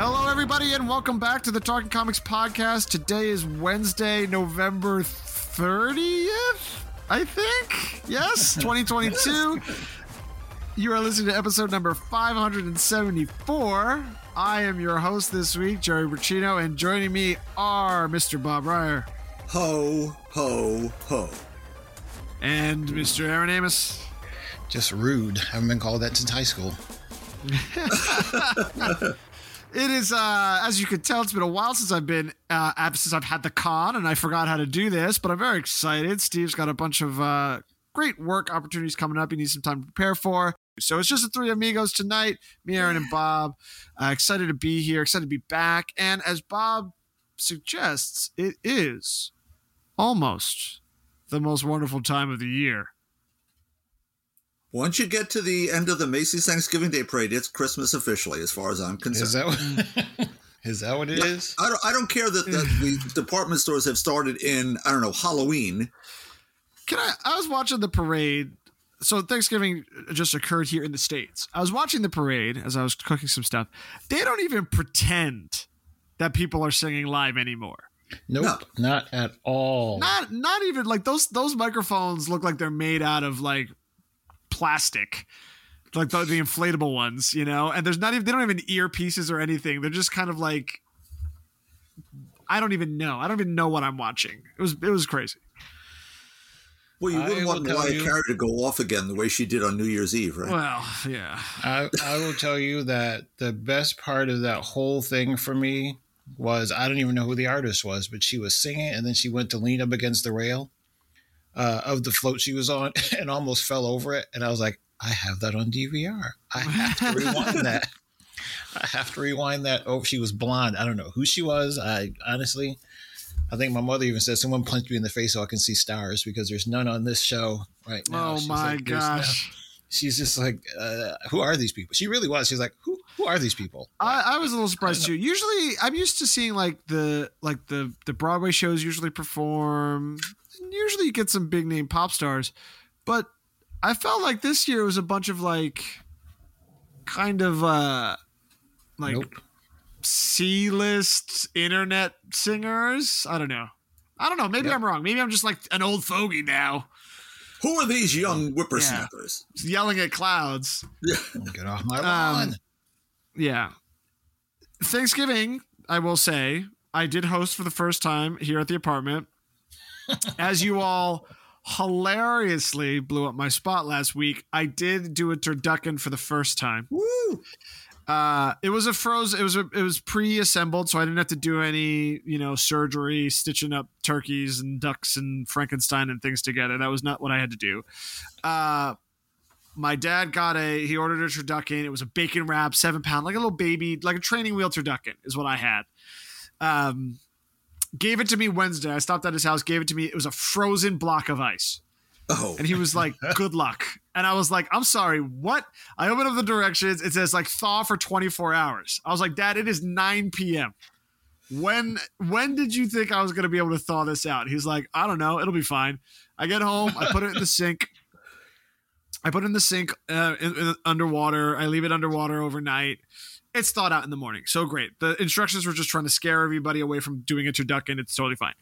Hello, everybody, and welcome back to the Talking Comics podcast. Today is Wednesday, November 30th, I think. Yes, 2022. you are listening to episode number 574. I am your host this week, Joey Braccino, and joining me are Mr. Bob Reyer Ho, ho, ho. and Mr. Aaron Amos. Just rude. Haven't been called that since high school. It is, uh, as you can tell, it's been a while since I've been, uh, since I've had the con, and I forgot how to do this, but I'm very excited. Steve's got a bunch of uh, great work opportunities coming up. He needs some time to prepare for. So it's just the three amigos tonight me, Aaron, and Bob. Uh, excited to be here, excited to be back. And as Bob suggests, it is almost the most wonderful time of the year. Once you get to the end of the Macy's Thanksgiving Day Parade, it's Christmas officially, as far as I'm concerned. Is that what, mm. is that what it is? I don't. I don't care that the, mm. the department stores have started in. I don't know Halloween. Can I? I was watching the parade. So Thanksgiving just occurred here in the states. I was watching the parade as I was cooking some stuff. They don't even pretend that people are singing live anymore. Nope, not at all. Not not even like those those microphones look like they're made out of like plastic. Like the, the inflatable ones, you know, and there's not even they don't even earpieces or anything. They're just kind of like I don't even know. I don't even know what I'm watching. It was it was crazy. Well, you wouldn't want will tell Mariah you- Carey to go off again the way she did on New Year's Eve, right? Well, yeah. I, I will tell you that the best part of that whole thing for me was I don't even know who the artist was, but she was singing and then she went to lean up against the rail uh, of the float she was on and almost fell over it. And I was like, I have that on DVR. I have to rewind that. I have to rewind that. Oh, she was blonde. I don't know who she was. I honestly, I think my mother even said someone punched me in the face so I can see stars because there's none on this show right now. Oh She's my like, gosh. She's just like, uh, who are these people? She really was. She's like, who who are these people? I, I was a little surprised too. Usually, I'm used to seeing like the like the the Broadway shows usually perform. Usually, you get some big name pop stars, but I felt like this year was a bunch of like kind of uh like nope. C list internet singers. I don't know. I don't know. Maybe Yep. I'm wrong. Maybe I'm just like an old fogey now, Who are these young whippersnappers? yelling at clouds. Get off my Um, lawn. Yeah. Thanksgiving, I will say, I did host for the first time here at the apartment. As you all hilariously blew up my spot last week, I did do a turducken for the first time. Woo! Uh, it was a frozen. It was a, it was pre-assembled, so I didn't have to do any you know surgery, stitching up turkeys and ducks and Frankenstein and things together. That was not what I had to do. Uh, my dad got a he ordered a turducken. It was a bacon wrap, seven pound, like a little baby, like a training wheel turducken is what I had. Um, gave it to me Wednesday. I stopped at his house, gave it to me. It was a frozen block of ice. Oh, And he was like, good luck. And I was like, I'm sorry, what? I opened up the directions. It says like thaw for 24 hours. I was like, Dad, it is 9 p.m. When when did you think I was gonna be able to thaw this out? He's like, I don't know, it'll be fine. I get home, I put it in the sink. I put it in the sink uh, in, in- underwater. I leave it underwater overnight. It's thought out in the morning. So great. The instructions were just trying to scare everybody away from doing a turducken. It's totally fine.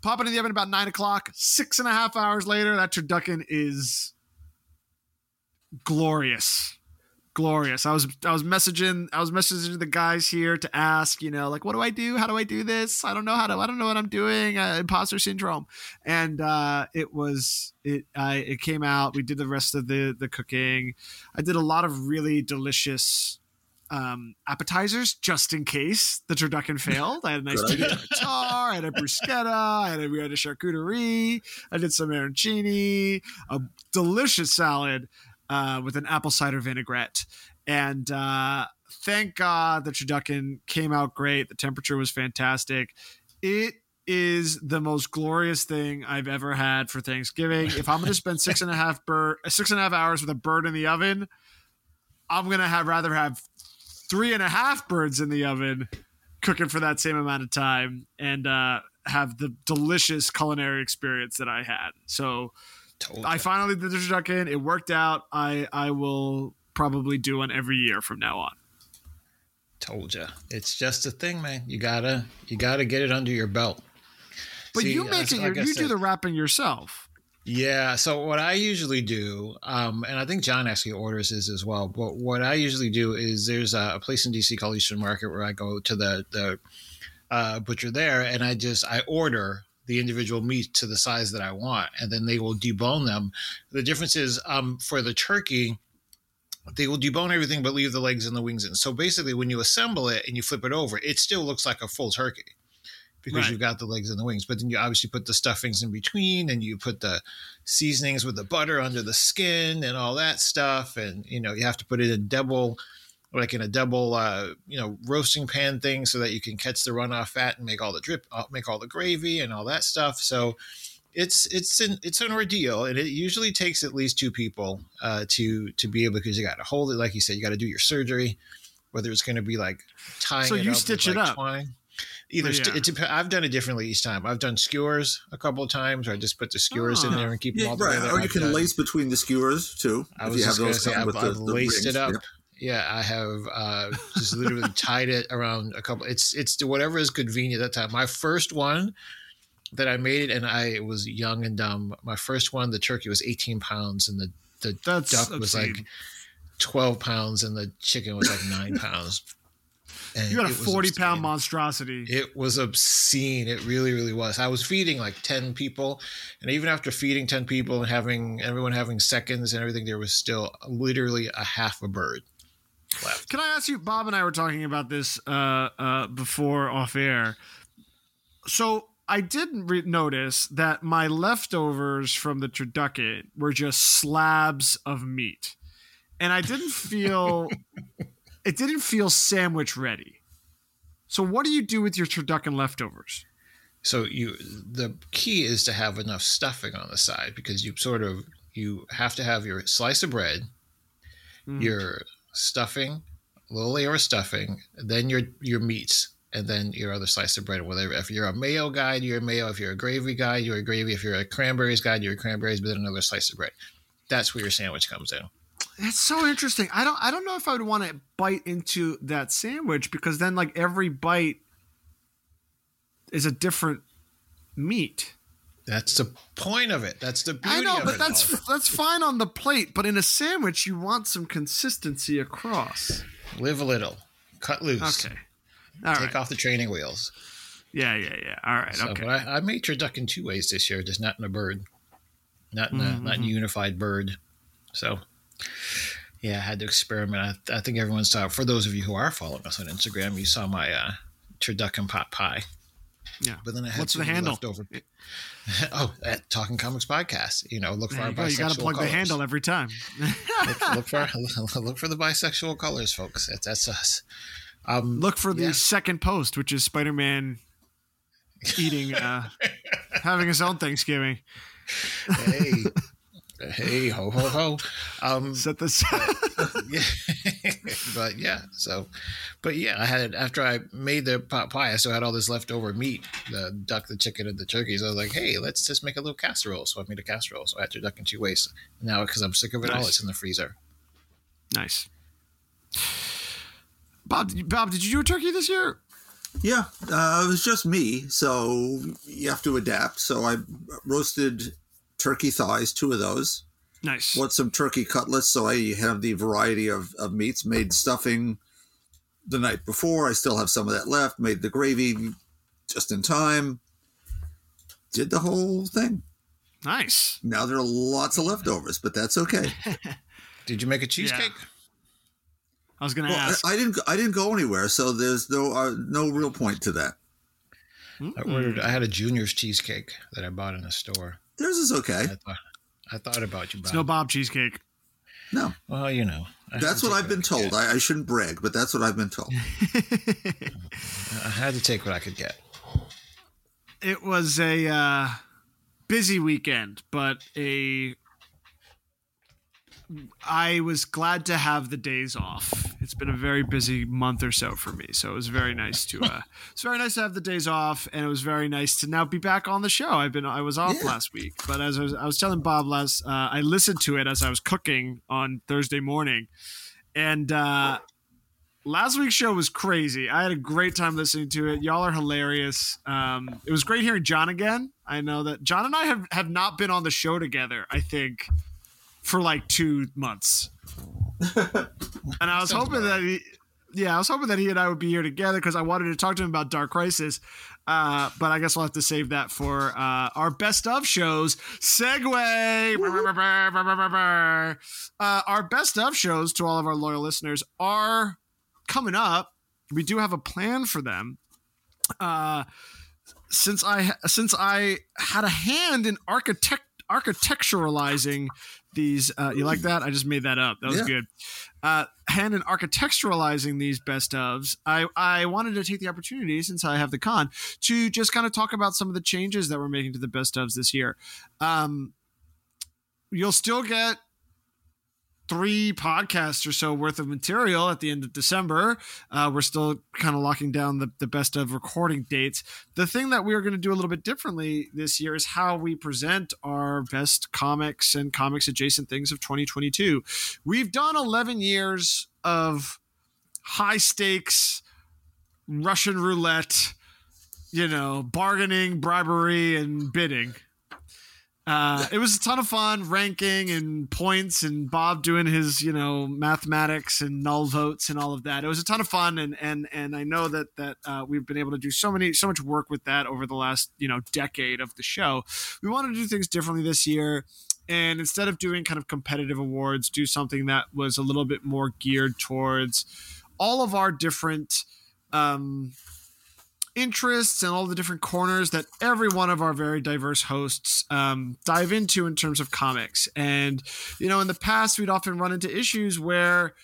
Pop it in the oven about nine o'clock. Six and a half hours later, that turducken is glorious. glorious. I was I was messaging I was messaging the guys here to ask, you know, like what do I do? How do I do this? I don't know how to. I don't know what I'm doing. Uh, imposter syndrome, and uh, it was it. I it came out. We did the rest of the the cooking. I did a lot of really delicious um, appetizers just in case the turducken failed. I had a nice tartar, I had a bruschetta, I had a, we had a charcuterie, I did some arancini, a delicious salad uh, with an apple cider vinaigrette. And uh, thank God the turducken came out great. The temperature was fantastic. It is the most glorious thing I've ever had for Thanksgiving. If I'm going to spend six and a half bird, six and a half hours with a bird in the oven, I'm going to have rather have three and a half birds in the oven cooking for that same amount of time and uh, have the delicious culinary experience that I had. So Told I finally did the turducken. It worked out. I I will probably do one every year from now on. Told you. It's just a thing, man. You gotta you gotta get it under your belt. But See, you make that's it. like your, I you do the wrapping yourself. Yeah. So what I usually do, um, and I think John actually orders his as well. But what I usually do is there's a, a place in DC called Eastern Market where I go to the the uh, butcher there, and I just I order the individual meat to the size that I want, and then they will debone them. The difference is um, for the turkey. They will debone everything but leave the legs and the wings in. So basically, when you assemble it and you flip it over, it still looks like a full turkey because Right. you've got the legs and the wings. But then you obviously put the stuffings in between, and you put the seasonings with the butter under the skin and all that stuff. And you know, you have to put it in double, like in a double, uh, you know, roasting pan thing, so that you can catch the runoff fat and make all the drip, uh, make all the gravy and all that stuff. So it's it's an it's an ordeal, and it usually takes at least two people uh, to to be able because you got to hold it, like you said, you got to do your surgery, whether it's going to be like tying. So it you up stitch with, it like, up. Twine. Either Oh, st- it dep- I've done it differently each time. I've done skewers a couple of times, or I just put the skewers in Ah. there and keep them Yeah, all right. together. Or you I've can done- lace between the skewers too. I if was you have just going to those say I've, with I've the laced rings. it up. Yep. Yeah, I have uh, just literally tied it around a couple. It's it's whatever is convenient at that time. My first one that I made, it, and I was young and dumb. My first one, the turkey was 18 pounds, and the the That's duck was like 12 pounds, and the chicken was like nine pounds. And You had a forty pound obscene. monstrosity. It was obscene. It really, really was. I was feeding like 10 people. And even after feeding 10 people and having everyone having seconds and everything, there was still literally a half a bird left. Can I ask you? Bob and I were talking about this uh, uh, before off air. So I did re- notice that my leftovers from the turducken were just slabs of meat, and I didn't feel it didn't feel sandwich ready. So what do you do with your turducken leftovers? So you the key is to have enough stuffing on the side because you sort of you have to have your slice of bread, Mm. your stuffing, a little layer of stuffing, then your your meats, and then your other slice of bread. Whatever. If you're a mayo guy, you're a mayo. If you're a gravy guy, you're a gravy. If you're a cranberries guy, you're a cranberries, but then another slice of bread. That's where your sandwich comes in. That's so interesting. I don't I don't know if I would want to bite into that sandwich because then like every bite is a different meat. That's the point of it. That's the beauty I know, but that's all. that's fine on the plate, but in a sandwich you want some consistency across. live a little, cut loose, Okay. All right. take off the training wheels. Yeah, yeah, yeah. All right. So, okay. I, I made in two ways this year, just not in a bird, not in a Mm-hmm. not in a unified bird. So, yeah, I had to experiment. I, I think everyone saw. For those of you who are following us on Instagram, you saw my uh, turducken pot pie. Yeah. But then I had What's the handle? leftover. oh, at Talking Comics podcast. You know, look for our you go. You got to bisexual plug the handle every time. look, look for look for the bisexual colors, folks. That's, that's us. Um, Look for the Yeah. second post, which is Spider-Man eating, uh, having his own Thanksgiving. hey, hey, ho ho ho. Um, Set this. yeah. but yeah, so, but yeah, I had it after I made the pot pie, I still had all this leftover meat, the duck, the chicken, and the turkeys. I was like, hey, let's just make a little casserole. So I made a casserole. So I had to duck in two ways. Now, because I'm sick of it all, it's in the freezer. nice. Bob, Bob, did you do a turkey this year? Yeah, uh, it was just me, so you have to adapt. So I roasted turkey thighs, two of those, Nice. Bought some turkey cutlets, so I have the variety of, of meats. Made stuffing the night before. I still have some of that left. Made the gravy just in time. Did the whole thing. Nice. Now there are lots of leftovers, but that's okay. Did you make a cheesecake? I was gonna Well, ask. I, I didn't. I didn't go anywhere, so there's no uh, no real point to that. I ordered. I had a junior's cheesecake that I bought in a store. Theirs is okay. I thought, I thought about you, Bob. It's no Bob cheesecake. No, well, you know, I that's what I've been I told. I, I shouldn't brag, but that's what I've been told. I had to take what I could get. it was a uh, busy weekend, but a I was glad to have the days off. It's been a very busy month or so for me, so it was very nice to uh, it's very nice to have the days off, and it was very nice to now be back on the show. I've been I was off Yeah. last week, but as I was, I was telling Bob last, uh, I listened to it as I was cooking on Thursday morning, and. Uh, last week's show was crazy. I had a great time listening to it. Y'all are hilarious. Um, it was great hearing John again. I know that John and I have, have not been on the show together, I think, for like two months. and I was Sounds hoping about that he, yeah, I was hoping that he and I would be here together because I wanted to talk to him about Dark Crisis. Uh, but I guess we'll have to save that for uh, our best of shows. Segue. Uh, our best of shows to all of our loyal listeners are coming up. We do have a plan for them. Uh, since I since I had a hand in architect architecturalizing these, uh, you like that? I just made that up. That was Yeah. good. Uh, hand in architecturalizing these best ofs. I I wanted to take the opportunity since I have the con to just kind of talk about some of the changes that we're making to the best ofs this year. Um, you'll still get three podcasts or so worth of material at the end of December. Uh, we're still kind of locking down the, the best of recording dates. The thing that we're going to do a little bit differently this year is how we present our best comics and comics adjacent things of 2022. We've done 11 years of high stakes Russian roulette, you know, bargaining, bribery, and bidding. Uh, it was a ton of fun ranking and points and Bob doing his, you know, mathematics and null votes and all of that. It was a ton of fun and and and I know that that uh, we've been able to do so many so much work with that over the last you know decade of the show. We wanted to do things differently this year. And instead of doing kind of competitive awards, do something that was a little bit more geared towards all of our different um, interests and all the different corners that every one of our very diverse hosts um, dive into in terms of comics. And, you know, in the past, we'd often run into issues where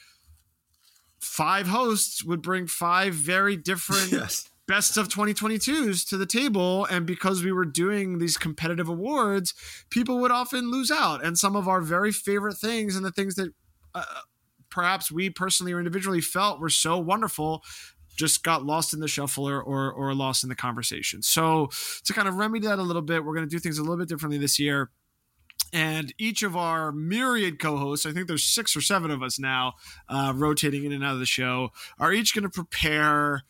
five hosts would bring five very different Yes. best of 2022s to the table and because we were doing these competitive awards people would often lose out and some of our very favorite things and the things that uh, perhaps we personally or individually felt were so wonderful just got lost in the shuffle or, or or lost in the conversation so to kind of remedy that a little bit we're going to do things a little bit differently this year and each of our myriad co-hosts i think there's six or seven of us now uh, rotating in and out of the show are each going to prepare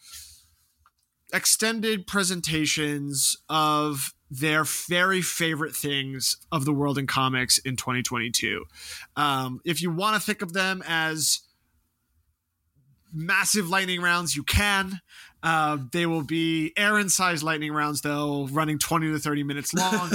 extended presentations of their very favorite things of the world in comics in 2022. Um, if you want to think of them as massive lightning rounds, you can. Uh, they will be Aaron sized lightning rounds, though, running 20 to 30 minutes long.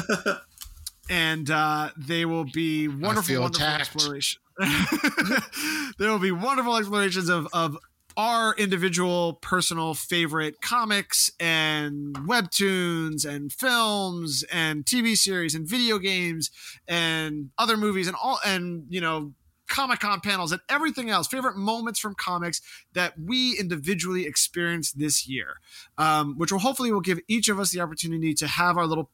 and uh, they will be wonderful, wonderful exploration. there will be wonderful explorations of, of our individual personal favorite comics and webtoons and films and TV series and video games and other movies and all and you know Comic Con panels and everything else, favorite moments from comics that we individually experienced this year, um, which will hopefully will give each of us the opportunity to have our little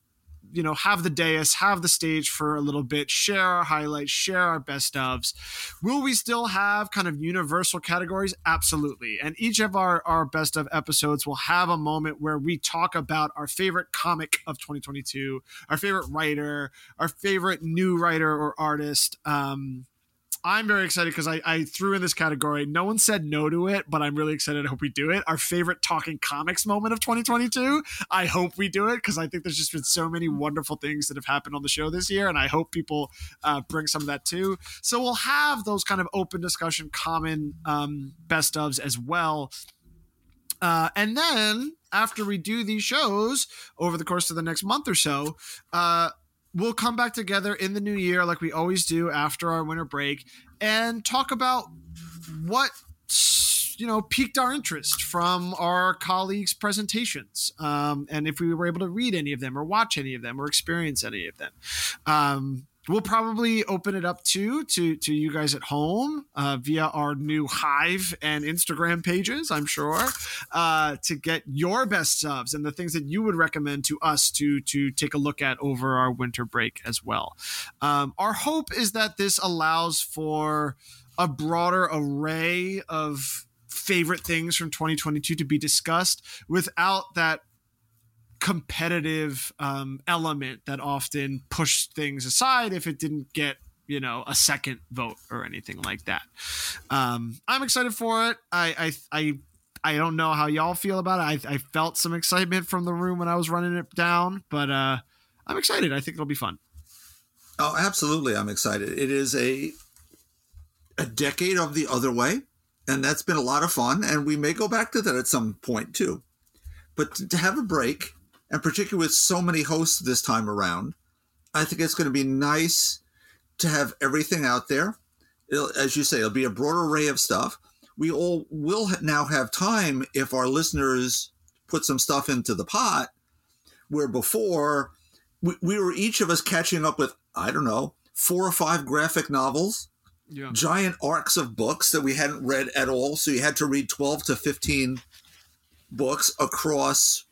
you know, have the dais, have the stage for a little bit, share our highlights, share our best ofs. Will we still have kind of universal categories? Absolutely. And each of our, our best of episodes will have a moment where we talk about our favorite comic of 2022, our favorite writer, our favorite new writer or artist. Um, I'm very excited because I, I threw in this category. No one said no to it, but I'm really excited. I hope we do it. Our favorite talking comics moment of 2022. I hope we do it because I think there's just been so many wonderful things that have happened on the show this year, and I hope people uh, bring some of that too. So we'll have those kind of open discussion, common um, best ofs as well. Uh, and then after we do these shows over the course of the next month or so, uh, we'll come back together in the new year like we always do after our winter break and talk about what you know piqued our interest from our colleagues presentations um, and if we were able to read any of them or watch any of them or experience any of them. Um, we'll probably open it up too to to you guys at home uh, via our new hive and instagram pages i'm sure uh, to get your best subs and the things that you would recommend to us to to take a look at over our winter break as well. Um, our hope is that this allows for a broader array of favorite things from 2022 to be discussed without that competitive um, element that often pushed things aside if it didn't get you know a second vote or anything like that. Um, I'm excited for it. I I I. I don't know how y'all feel about it. I, I felt some excitement from the room when I was running it down, but uh, I'm excited. I think it'll be fun. Oh, absolutely. I'm excited. It is a a decade of the other way, and that's been a lot of fun. And we may go back to that at some point too. But to, to have a break, and particularly with so many hosts this time around, I think it's going to be nice to have everything out there. It'll, as you say, it'll be a broad array of stuff. We all will ha- now have time if our listeners put some stuff into the pot, where before we, we were each of us catching up with, I don't know, four or five graphic novels Yeah. giant arcs of books that we hadn't read at all. So you had to read 12 to 15 books across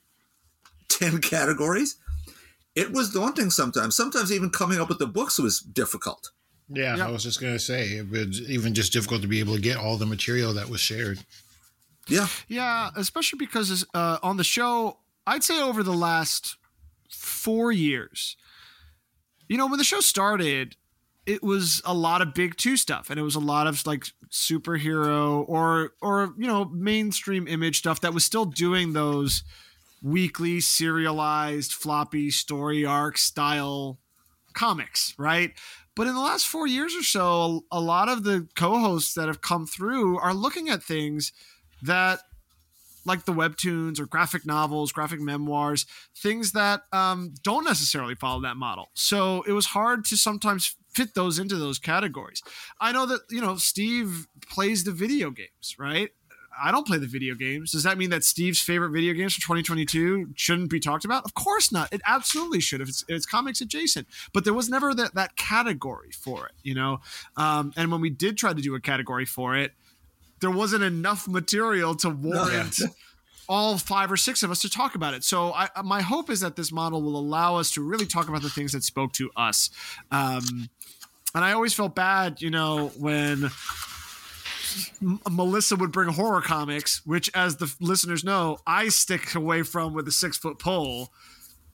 10 categories. It was daunting sometimes. Sometimes even coming up with the books was difficult. Yeah, Yeah. I was just gonna say it was even just difficult to be able to get all the material that was shared. Yeah. Yeah, especially because uh, on the show, I'd say over the last four years, you know, when the show started, it was a lot of big two stuff, and it was a lot of like superhero or or you know mainstream image stuff that was still doing those weekly serialized floppy story arc style comics, right? But in the last four years or so, a lot of the co-hosts that have come through are looking at things that like the webtoons or graphic novels, graphic memoirs, things that um, don't necessarily follow that model. So it was hard to sometimes fit those into those categories. I know that, you know, Steve plays the video games, right? I don't play the video games. Does that mean that Steve's favorite video games for 2022 shouldn't be talked about? Of course not. It absolutely should if it's, if it's comics adjacent. But there was never that, that category for it, you know? Um, and when we did try to do a category for it, there wasn't enough material to warrant all five or six of us to talk about it. So I, my hope is that this model will allow us to really talk about the things that spoke to us. Um, and I always felt bad, you know, when M- Melissa would bring horror comics, which, as the listeners know, I stick away from with a six foot pole.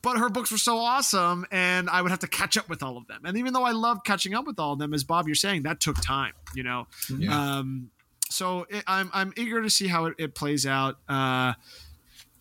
But her books were so awesome, and I would have to catch up with all of them. And even though I loved catching up with all of them, as Bob, you're saying, that took time, you know. Yeah. Um, so it, I'm I'm eager to see how it, it plays out. Uh,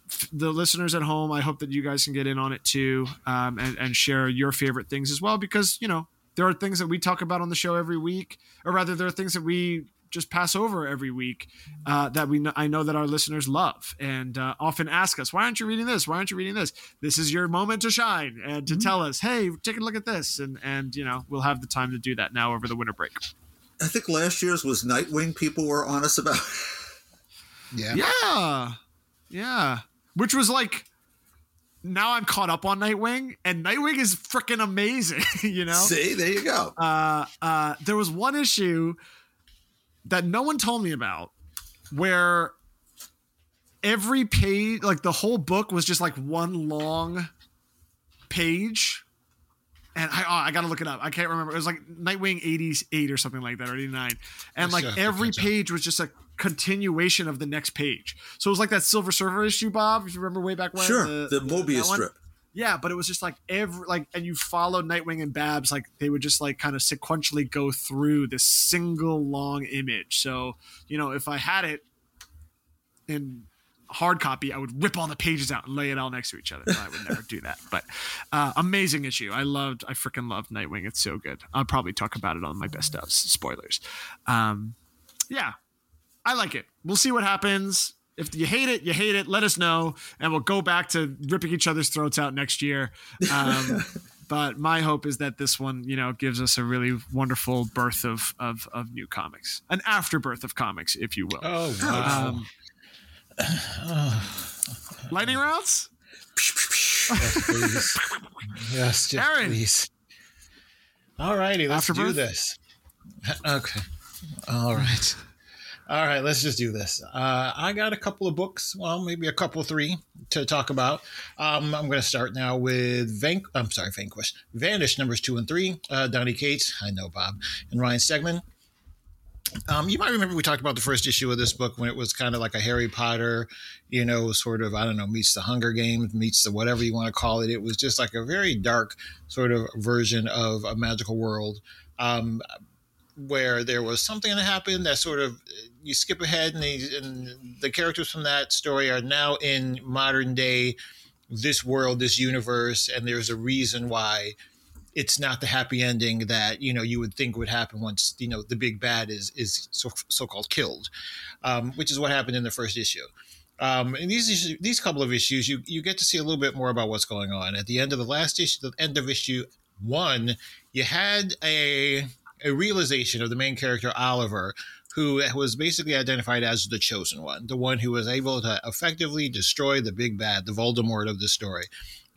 f- the listeners at home, I hope that you guys can get in on it too, um, and and share your favorite things as well, because you know there are things that we talk about on the show every week, or rather, there are things that we just pass over every week uh, that we kn- I know that our listeners love and uh, often ask us, why aren't you reading this? Why aren't you reading this? This is your moment to shine and to tell us, hey, take a look at this, and and you know we'll have the time to do that now over the winter break. I think last year's was Nightwing. People were honest about. Yeah. Yeah. Yeah. Which was like now I'm caught up on Nightwing and Nightwing is freaking amazing, you know? See, there you go. Uh uh there was one issue that no one told me about where every page like the whole book was just like one long page and I, oh, I gotta look it up. I can't remember. It was like Nightwing 88 or something like that, or 89. And like still have to every page was just a continuation of the next page. So it was like that Silver Surfer issue, Bob, if you remember way back when. Sure, the, that Mobius one. strip. Yeah, but it was just like every like, and you followed Nightwing and Babs like they would just like kind of sequentially go through this single long image. So you know, if I had it in hard copy, I would rip all the pages out and lay it all next to each other. I would never do that. But uh, amazing issue. I loved. I freaking loved Nightwing. It's so good. I'll probably talk about it on my best ofs. Spoilers. Um, yeah, I like it. We'll see what happens. If you hate it, you hate it. Let us know, and we'll go back to ripping each other's throats out next year. Um, but my hope is that this one, you know, gives us a really wonderful birth of of, of new comics, an afterbirth of comics, if you will. Oh, wow. Um, lightning rounds. yes, please. Yes, just Aaron. please. All righty, let's do this. Okay. All right. All right, let's just do this. Uh, I got a couple of books, well, maybe a couple, three to talk about. Um, I'm going to start now with Van- I'm sorry, Vanquish. Vanish numbers two and three. Uh, Donny Cates, I know Bob, and Ryan Stegman. Um, you might remember we talked about the first issue of this book when it was kind of like a Harry Potter, you know, sort of, I don't know, meets the Hunger Games, meets the whatever you want to call it. It was just like a very dark sort of version of a magical world. Um, where there was something that happened that sort of you skip ahead and, they, and the characters from that story are now in modern day this world this universe and there's a reason why it's not the happy ending that you know you would think would happen once you know the big bad is is so, so-called killed um, which is what happened in the first issue. Um, in these issues, these couple of issues you you get to see a little bit more about what's going on. At the end of the last issue the end of issue one you had a a realization of the main character Oliver, who was basically identified as the chosen one, the one who was able to effectively destroy the big bad, the Voldemort of the story.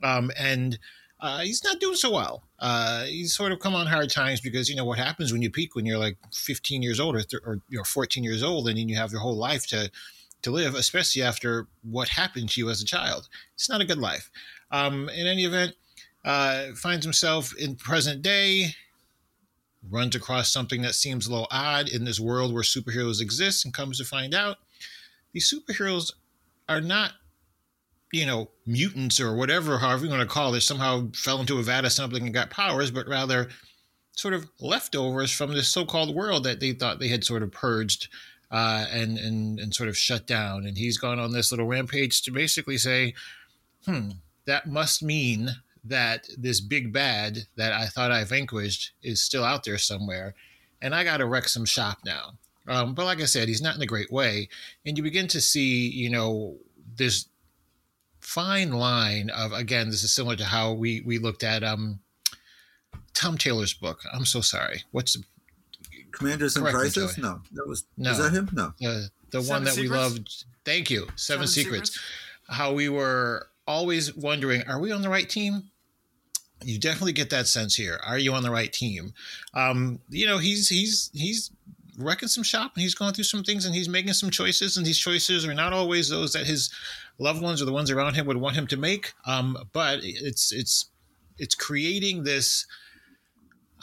Um, and uh, he's not doing so well. Uh, he's sort of come on hard times because you know what happens when you peak when you're like 15 years old or, th- or you're 14 years old and then you have your whole life to to live, especially after what happened to you as a child. It's not a good life. Um, in any event, uh, finds himself in present day runs across something that seems a little odd in this world where superheroes exist and comes to find out these superheroes are not you know mutants or whatever however you want to call it somehow fell into a vat of something and got powers but rather sort of leftovers from this so-called world that they thought they had sort of purged uh, and, and and sort of shut down. And he's gone on this little rampage to basically say hmm that must mean that this big bad that I thought I vanquished is still out there somewhere, and I got to wreck some shop now. Um, but like I said, he's not in a great way, and you begin to see, you know, this fine line of again. This is similar to how we we looked at um, Tom Taylor's book. I'm so sorry. What's the Commanders in Correct me, Crisis? No, that was No. was that him? No. the the Seven one that we loved? Thank you, Seven, Seven Secrets. Secrets? How we were always wondering, are we on the right team? You definitely get that sense here. Are you on the right team? Um, you know, he's he's he's wrecking some shop and he's going through some things and he's making some choices and these choices are not always those that his loved ones or the ones around him would want him to make. Um, but it's it's it's creating this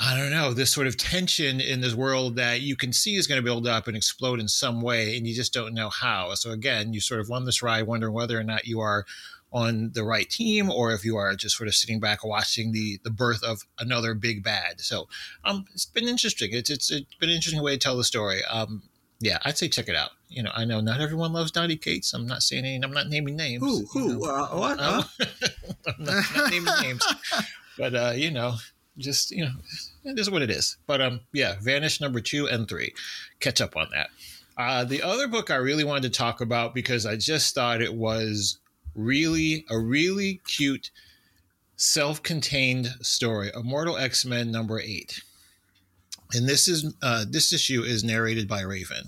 I don't know, this sort of tension in this world that you can see is going to build up and explode in some way, and you just don't know how. So, again, you sort of run this ride wondering whether or not you are on the right team or if you are just sort of sitting back watching the the birth of another big bad. So, um, it's been interesting. It's, it's, it's been an interesting way to tell the story. Um, yeah, I'd say check it out. You know, I know not everyone loves Donny Cates. I'm not saying any, I'm not naming names. Who? you Who? know. Uh, what? Uh, Huh? I'm not, not naming names, but uh, you know, just you know, it is what it is. But um, yeah, Vanish number two and three, catch up on that. Uh, the other book I really wanted to talk about because I just thought it was really a really cute, self-contained story, Immortal X-Men number eight, and this is uh, this issue is narrated by Raven,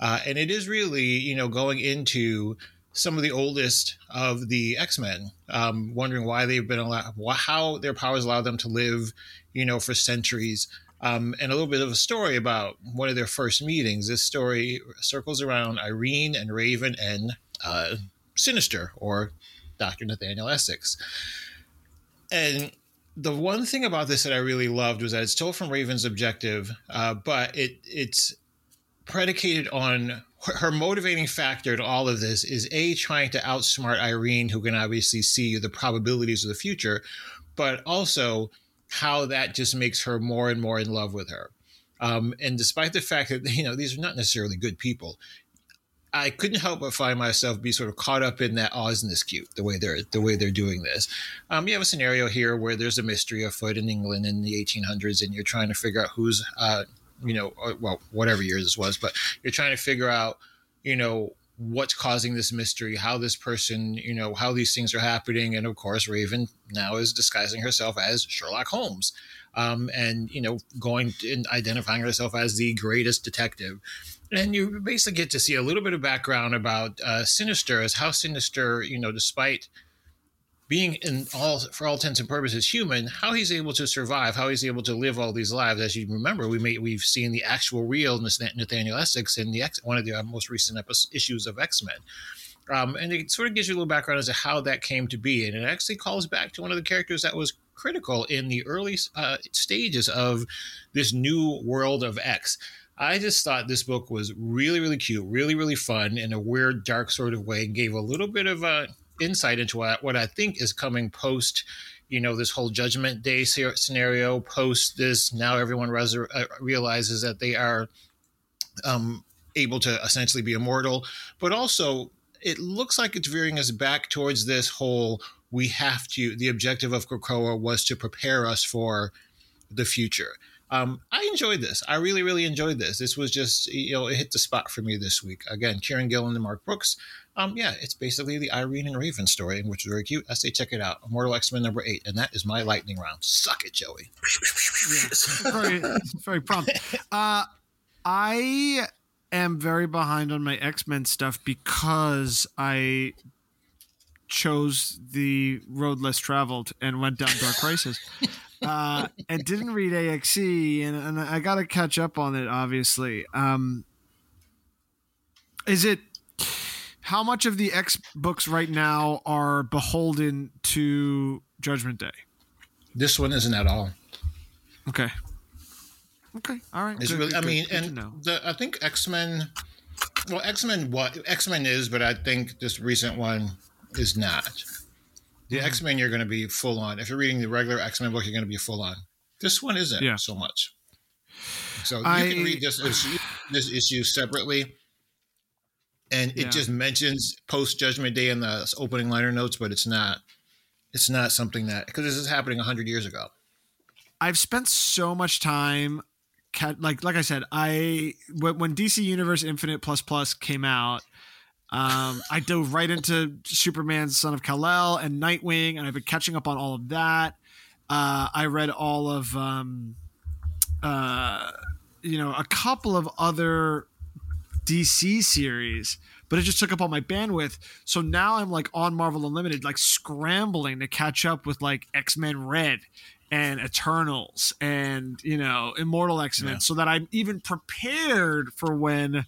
uh, and it is really you know going into some of the oldest of the X Men, um, wondering why they've been allowed, how their powers allow them to live, you know, for centuries. Um, and a little bit of a story about one of their first meetings. This story circles around Irene and Raven and uh, Sinister, or Dr. Nathaniel Essex. And the one thing about this that I really loved was that it's told from Raven's objective, uh, but it it's predicated on her- motivating factor to all of this is a trying to outsmart Irene, who can obviously see the probabilities of the future, but also how that just makes her more and more in love with her. Um, and despite the fact that you know these are not necessarily good people, I couldn't help but find myself be sort of caught up in that oh isn't this cute the way they're the way they're doing this. Um, you have a scenario here where there's a mystery afoot in England in the 1800s, and you're trying to figure out who's uh, you know well whatever year this was, but you're trying to figure out you know what's causing this mystery, how this person you know how these things are happening, and of course Raven now is disguising herself as Sherlock Holmes. Um, and you know, going and identifying herself as the greatest detective, and you basically get to see a little bit of background about uh, Sinister as how Sinister, you know, despite being in all for all intents and purposes human, how he's able to survive, how he's able to live all these lives. As you remember, we may, we've seen the actual real Nathaniel Essex in the X, one of the uh, most recent issues of X Men. Um, and it sort of gives you a little background as to how that came to be, and it actually calls back to one of the characters that was critical in the early uh, stages of this new world of X. I just thought this book was really, really cute, really, really fun in a weird, dark sort of way, and gave a little bit of uh, insight into what, what I think is coming post, you know, this whole Judgment Day scenario, post this. Now everyone uh, realizes that they are um, able to essentially be immortal, but also it looks like it's veering us back towards this whole we have to, the objective of Krakoa was to prepare us for the future. Um, I enjoyed this. I really, really enjoyed this. This was just, you know, it hit the spot for me this week. Again, Kieron Gillen and Mark Brooks. Um, yeah, it's basically the Irene and Raven story, which is very cute. I say check it out. Immortal X Men number eight, and that is my lightning round. Suck it, Joey. very, very prompt. Uh, I am very behind on my X Men stuff because I chose the road less traveled and went down Dark Crisis. Uh, and didn't read AXE, and, and I got to catch up on it. Obviously, um, is it how much of the X books right now are beholden to Judgment Day? This one isn't at all. Okay. Okay. All right. It's Good, really, good, I mean, good and know. the, I think X Men. Well, X Men what X Men is, but I think this recent one is not. The Mm-hmm. X Men you're going to be full on. If you're reading the regular X Men book, you're going to be full on. This one isn't Yeah. so much. So you can read this issue, this issue separately, and it Yeah. just mentions post Judgment Day in the opening liner notes, but it's not. It's not something that because this is happening hundred years ago. I've spent so much time, like like I said, I when, when DC Universe Infinite Plus Plus came out, um, I dove right into Superman's Son of Kal El, and Nightwing, and I've been catching up on all of that. Uh, I read all of, um, uh, you know, a couple of other DC series, but it just took up all my bandwidth. So now I'm like on Marvel Unlimited, like scrambling to catch up with like X Men Red and Eternals and you know Immortal X Men, Yeah. so that I'm even prepared for when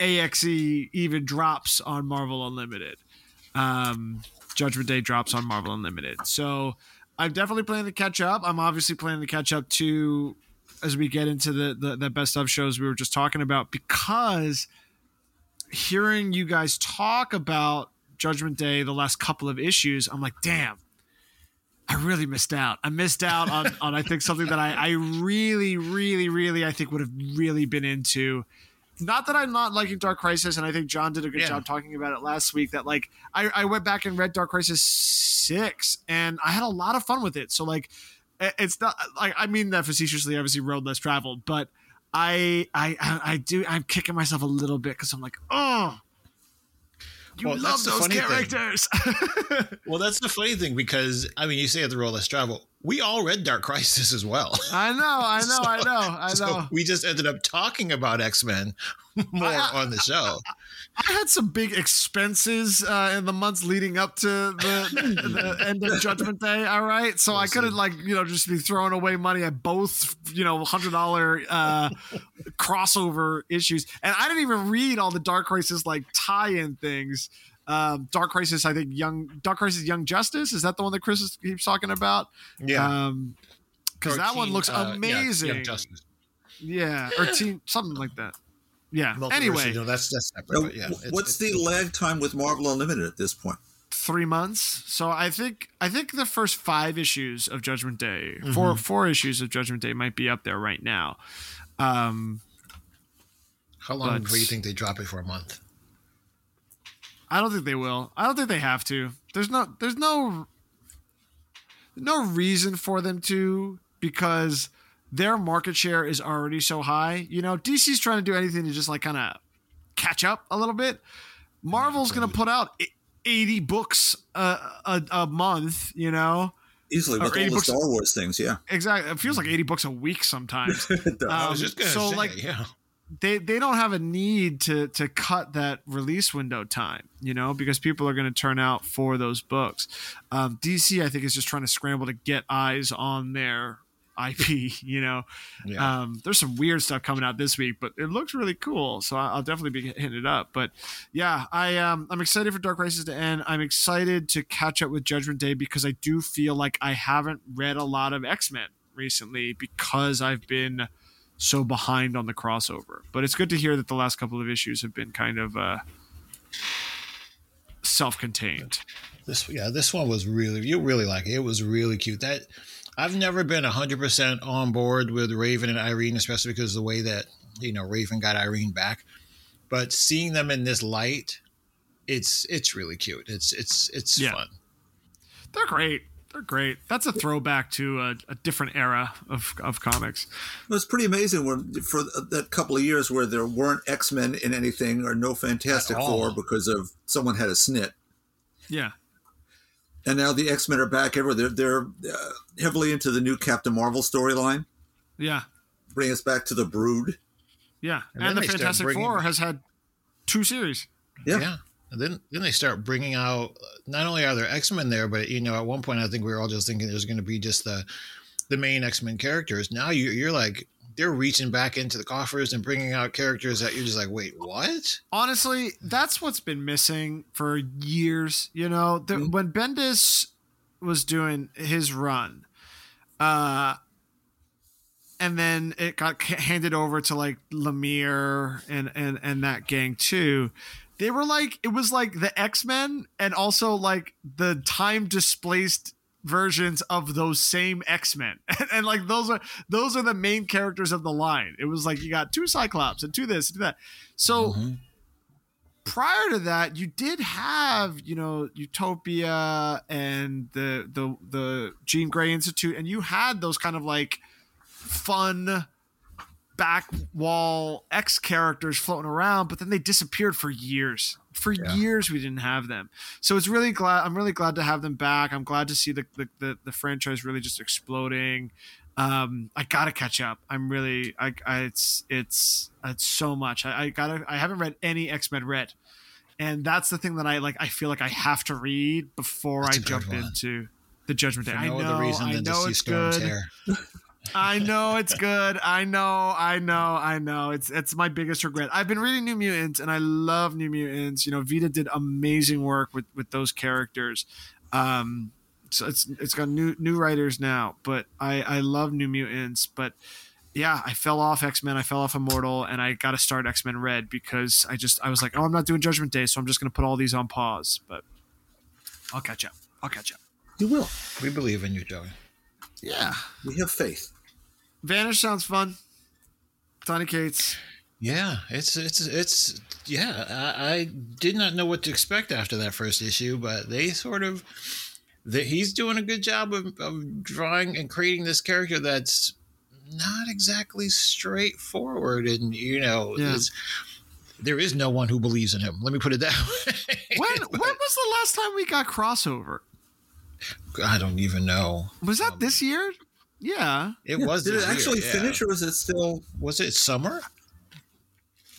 AXE even drops on Marvel Unlimited. Um, Judgment Day drops on Marvel Unlimited. So I'm definitely planning to catch up. I'm obviously planning to catch up too as we get into the, the the best of shows we were just talking about because hearing you guys talk about Judgment Day the last couple of issues, I'm like, damn, I really missed out. I missed out on, on I think something that I, I really, really, really I think would have really been into. Not that I'm not liking Dark Crisis, and I think John did a good Yeah. job talking about it last week. That like I, I went back and read Dark Crisis six, and I had a lot of fun with it. So like, it's not like I mean that facetiously. Obviously, road less traveled, but I I I, do. I'm kicking myself a little bit because I'm like, oh, you Well, love those characters. Well, that's the funny thing because I mean, you say at the roll less travel. We all read Dark Crisis as well. I know, I know, I know, I know. So we just ended up talking about X Men more I- on the show. I had some big expenses uh, in the months leading up to the, the end of Judgment Day. All right, so I couldn't like you know just be throwing away money at both you know hundred dollar uh, crossover issues, and I didn't even read all the Dark Crisis like tie-in things. Um, Dark Crisis, I think young Dark Crisis, Young Justice is that the one that Chris keeps talking about? Yeah, Um, because Or that one looks uh, yeah, amazing. Young Justice. Yeah, or teen, something like that. yeah. Multiverse, Anyway, no, that's that's separate. Now, but yeah, it's- what's it's- the lag time with Marvel Unlimited at this point? three months. So I think I think the first five issues of Judgment Day, four four issues of Judgment Day, might be up there right now. Um, How long but- do you think they drop it for a month? I don't think they will. I don't think they have to. There's no there's no no reason for them to because their market share is already so high. You know, DC's trying to do anything to just like kind of catch up a little bit. Marvel's going to put out e- 80 books a, a, a month, you know. Easily with all 80 the books- Star Wars things, yeah. Exactly. It feels like 80 books a week sometimes. I Um, was just gonna so say, like yeah. They they don't have a need to to cut that release window time, you know, because people are going to turn out for those books. Um, DC, I think, is just trying to scramble to get eyes on their IP. You know, Yeah. um, there's some weird stuff coming out this week, but it looks really cool, so I'll definitely be hitting it up. But yeah, I um, I'm excited for Dark Crisis to end. I'm excited to catch up with Judgment Day because I do feel like I haven't read a lot of X Men recently because I've been so behind on the crossover. But it's good to hear that the last couple of issues have been kind of uh, self-contained. This yeah, this one was really you really like it. It was really cute. That I've never been hundred percent on board with Raven and Irene, especially because of the way that you know Raven got Irene back. But seeing them in this light, it's it's really cute. It's it's it's Yeah. fun. They're great. They're great. That's a throwback to a, a different era of, of comics. It was pretty amazing when for that couple of years where there weren't X Men in anything or no Fantastic Four because of someone had a snit. Yeah. And now the X Men are back everywhere. They're, they're uh, heavily into the new Captain Marvel storyline, Yeah. bring us back to the Brood. Yeah. And And, the Fantastic bringing- Four has had two series. Yeah. Yeah. And then then they start bringing out not only are there X Men there, but you know at one point I think we were all just thinking there's going to be just the the main X Men characters. Now you, you're like they're reaching back into the coffers and bringing out characters that you're just like, wait, what? Honestly, that's what's been missing for years. You know, the, Mm-hmm. when Bendis was doing his run, uh, and then it got handed over to like Lemire and and and that gang too. They were like it was like the X Men and also like the time displaced versions of those same X Men, and, and like those are those are the main characters of the line. It was like you got two Cyclops and two this and two that. So mm-hmm. prior to that, you did have, you know, Utopia and the the the Jean Grey Institute, and you had those kind of like fun back wall X characters floating around, but then they disappeared for years. For years, we didn't have them. So it's really glad. I'm really glad to have them back. I'm glad to see the the, the, the franchise really just exploding. Um, I gotta catch up. I'm really, I, I it's it's it's so much. I, I gotta. I haven't read any X Men Red, and that's the thing that I like. I feel like I have to read before That's I jump into the Judgment Day. For I know. other reason I than to see it's Storm's good. hair. I know it's good. I know. I know. I know. It's it's my biggest regret. I've been reading New Mutants, and I love New Mutants. You know, Vita did amazing work with with those characters. Um, so it's it's got new new writers now, but I I love New Mutants. But yeah, I fell off X Men. I fell off Immortal, and I got to start X Men Red because I just I was like, oh, I'm not doing Judgment Day, so I'm just gonna put all these on pause. But I'll catch up. I'll catch up. You will. We believe in you, Joey. Yeah, We have faith. Vanish sounds fun. Donny Cates. Yeah, it's it's it's yeah. I, I did not know what to expect after that first issue, but they sort of that he's doing a good job of, of drawing and creating this character that's not exactly straightforward, and you know, Yeah. it's, there is no one who believes in him. Let me put it that way. When when was the last time we got crossover? I don't even know. Was that um, this year? Yeah. It Yeah, was. Did this it year, actually yeah. finish, or was it still? Was it summer?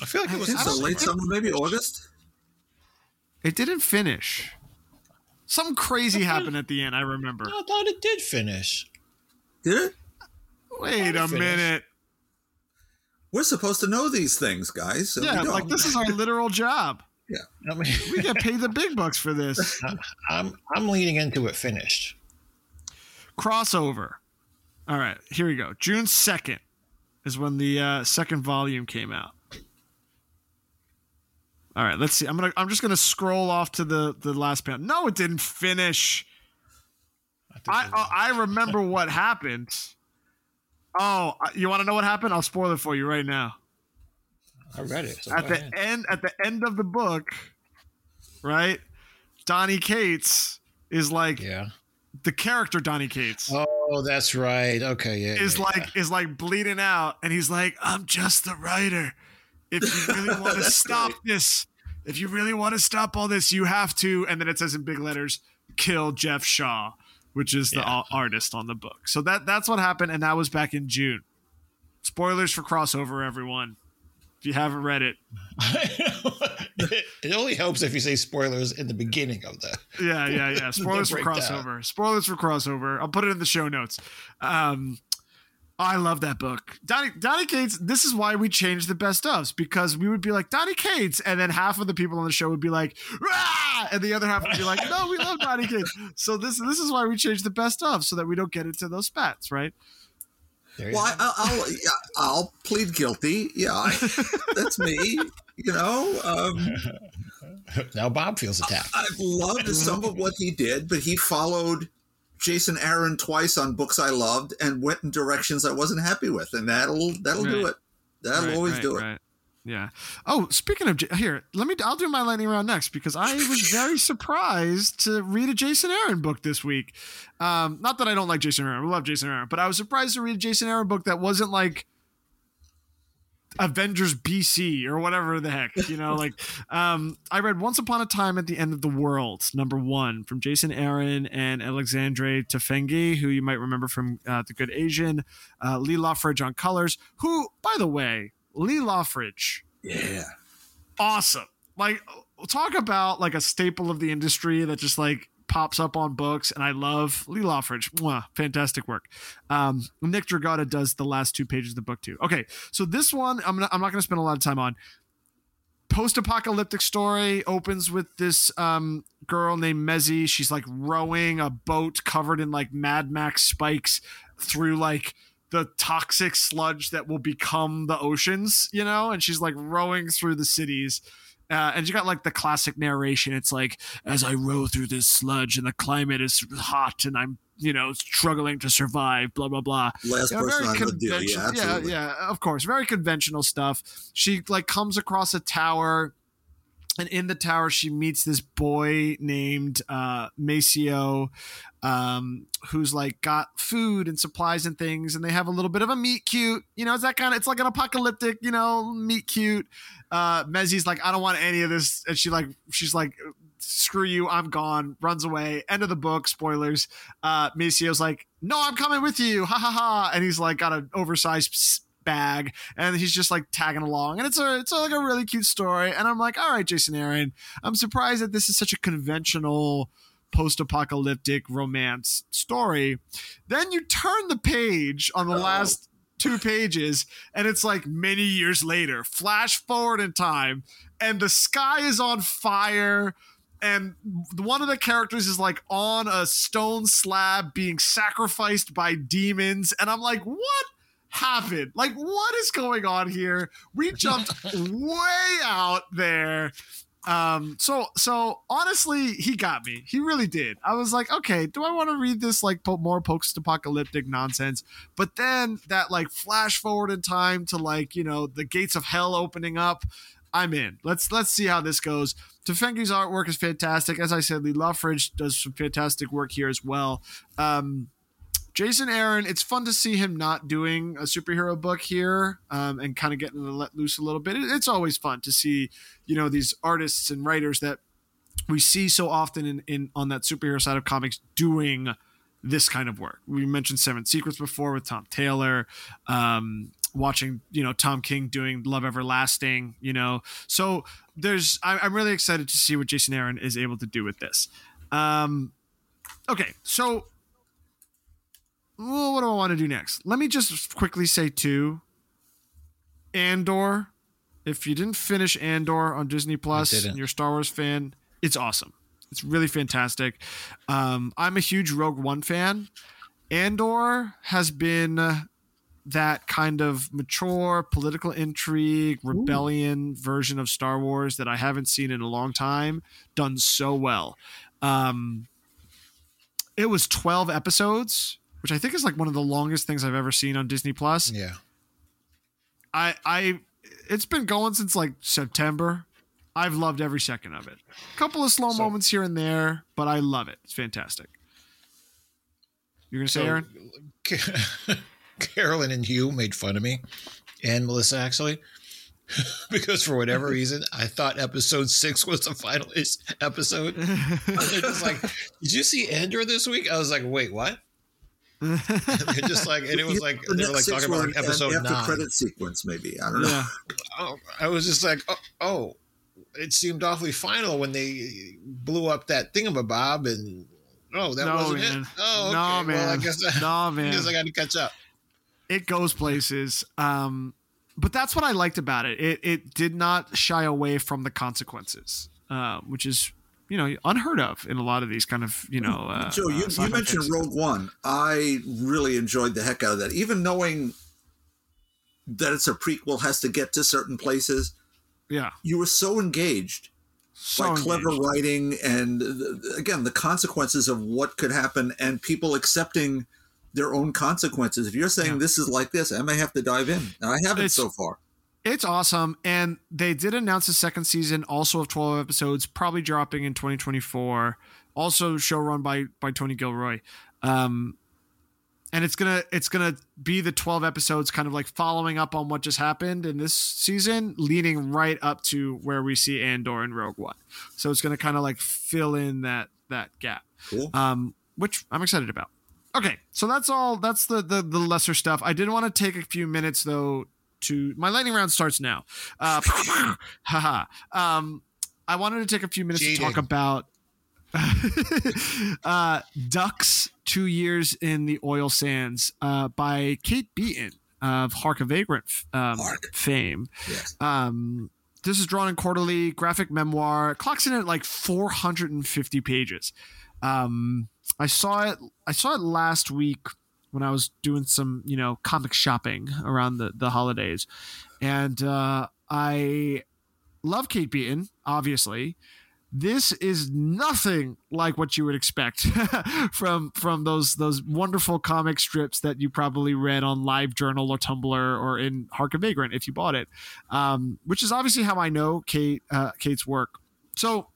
I feel like I it was think I think so. don't Late summer, maybe August. It didn't finish. Something crazy happened at the end, I remember. I thought it did finish. Did it? Wait a minute. We're supposed to know these things, guys. and we Yeah, like this is our literal job. I mean, We get paid the big bucks for this. I'm I'm leaning into it finished. Crossover. All right, here we go. June 2nd is when the uh, second volume came out. All right, let's see. I'm gonna. I'm just gonna scroll off to the the last panel. No, it didn't finish. I I, I remember what happened. Oh, you want to know what happened? I'll spoil it for you right now. I read it. so at the ahead. end at the end of the book, right? Donny Cates is like yeah. the character Donny Cates Oh, that's right. Okay, yeah. is yeah, like is like bleeding out, and he's like, "I'm just the writer. If you really want to stop great. this, if you really want to stop all this, you have to." And then it says in big letters, "Kill Geoff Shaw," which is the Yeah. artist on the book. So that that's what happened, and that was back in June. Spoilers for crossover, everyone. If you haven't read it, it, only helps if you say spoilers in the beginning of the. Yeah, yeah, yeah. Spoilers for crossover. Spoilers for crossover. I'll put it in the show notes. Um, I love that book. Donny, Donny Cates, this is why we changed the best ofs because we would be like, Donny Cates. And then half of the people on the show would be like, Rah! and the other half would be like, no, we love Donny Cates. So this, this is why we changed the best of so that we don't get into those spats, right? There you Well, I, I'll I'll, yeah, I'll plead guilty. Yeah, I, that's me. You know, um, now Bob feels attacked. I've loved some of what he did, but he followed Jason Aaron twice on books I loved and went in directions I wasn't happy with, and that'll that'll do it. That'll Right, always right, do it. Yeah. Oh, speaking of here, let me. I'll do my lightning round next because I was very surprised to read a Jason Aaron book this week. Um, not that I don't like Jason Aaron, I love Jason Aaron, but I was surprised to read a Jason Aaron book that wasn't like Avengers BC or whatever the heck, you know. like, um, I read Once Upon a Time at the End of the World, number one, from Jason Aaron and Alexandre Tefenkgi, who you might remember from uh, The Good Asian, uh, Lee Loughridge on colors. Who, by the way, Lee Loughridge, Yeah. awesome. Like, talk about like a staple of the industry that just like pops up on books, and I love Lee Loughridge. Mwah, fantastic work. Um, Nick Dragotta does the last two pages of the book too. Okay, so this one I'm not, I'm not going to spend a lot of time on. Post-apocalyptic story opens with this um, girl named Mezzy. She's like rowing a boat covered in like Mad Max spikes through like the toxic sludge that will become the oceans, you know, and she's like rowing through the cities. Uh, and you got like the classic narration. It's like, as I row through this sludge and the climate is hot and I'm, you know, struggling to survive, blah, blah, blah. Last You know, person on the deal. Yeah, absolutely. yeah, yeah, of course. Very conventional stuff. She like comes across a tower and in the tower she meets this boy named uh Maceo um who's like got food and supplies and things and they have a little bit of a meet cute. You know it's that kind of it's like an apocalyptic you know meet cute. Uh Mezzy's like I don't want any of this and she like she's like screw you I'm gone runs away. End of the book spoilers. Uh Maceo's like no I'm coming with you ha ha ha and he's like got an oversized bag and he's just like tagging along and it's a it's like a really cute story and i'm like all right jason aaron i'm surprised that this is such a conventional post-apocalyptic romance story then you turn the page on the Oh. last two pages and it's like many years later flash forward in time and the sky is on fire and one of the characters is like on a stone slab being sacrificed by demons and i'm like what happened like what is going on here? We jumped way out there. Um so so honestly he got me. He really did. I was like okay do i want to read this like po- more post-apocalyptic nonsense? But then that like flash forward in time to like you know the gates of hell opening up i'm in. Let's let's see how this goes. Tefenkgi's artwork is fantastic. As i said lee Loughridge does some fantastic work here as well. Um Jason Aaron, it's fun to see him not doing a superhero book here um, and kind of getting to let loose a little bit. It's always fun to see, you know, these artists and writers that we see so often in, in on that superhero side of comics doing this kind of work. We mentioned Seven Secrets before with Tom Taylor, um, watching you know Tom King doing Love Everlasting. You know, so there's I'm really excited to see what Jason Aaron is able to do with this. Um, okay, so well, what do I want to do next? Let me just quickly say too. Andor, if you didn't finish Andor on Disney Plus and you're a Star Wars fan, it's awesome. It's really fantastic. Um, I'm a huge Rogue One fan. Andor has been that kind of mature political intrigue, rebellion version of Star Wars that I haven't seen in a long time done so well. Um, it was 12 episodes, which I think is like one of the longest things I've ever seen on Disney Plus. Yeah. I I it's been going since like September. I've loved every second of it. A couple of slow So- moments here and there, but I love it. It's fantastic. You're gonna say, Aaron? Carolyn and Hugh made fun of me and Melissa actually because for whatever reason I thought episode six was the final episode. They're just like, "Did you see Andrew this week?" I was like, "Wait, what?" And they're just like, and it was like The they were like talking about like episode after nine. credit sequence, maybe. I don't know. yeah. Oh, I was just like, oh, oh, it seemed awfully final when they blew up that thingamabob, and oh, that No, wasn't man. it. Oh, okay. No, Well, I guess I, No, I guess I got to catch up. it goes places. Um, but that's what I liked about it. It it did not shy away from the consequences, uh, which is you know unheard of in a lot of these kind of you know. Uh, Joe, uh, you, you mentioned fantasy. Rogue One. I really enjoyed the heck out of that. Even knowing that it's a prequel has to get to certain places, Yeah, you were so engaged so by clever engaged. writing and again the consequences of what could happen and people accepting their own consequences. If you're saying Yeah. this is like this, I may have to dive in. And I haven't It's- so far. It's awesome. And they did announce a second season, also of 12 episodes, probably dropping in 2024. Also show run by by Tony Gilroy. Um and it's gonna it's gonna be the 12 episodes kind of like following up on what just happened in this season, leading right up to where we see Andor and Rogue One. So it's gonna kind of like fill in that that gap Cool. um, which I'm excited about. Okay, so that's all. That's the the, the lesser stuff. I did want to take a few minutes though to my lightning round starts now. Uh, haha. Um, I wanted to take a few minutes to talk about uh, Ducks Two Years in the Oil Sands uh, by Kate Beaton of Hark a Vagrant um, Hark. fame. Yes. Um, this is Drawn and Quarterly graphic memoir. Clocks in at like 450 pages. Um, I saw it. I saw it last week when I was doing some, you know, comic shopping around the the holidays, and uh, I love Kate Beaton. Obviously, this is nothing like what you would expect from from those those wonderful comic strips that you probably read on Live Journal or Tumblr or in Hark Vagrant if you bought it, um, which is obviously how I know Kate uh, Kate's work. So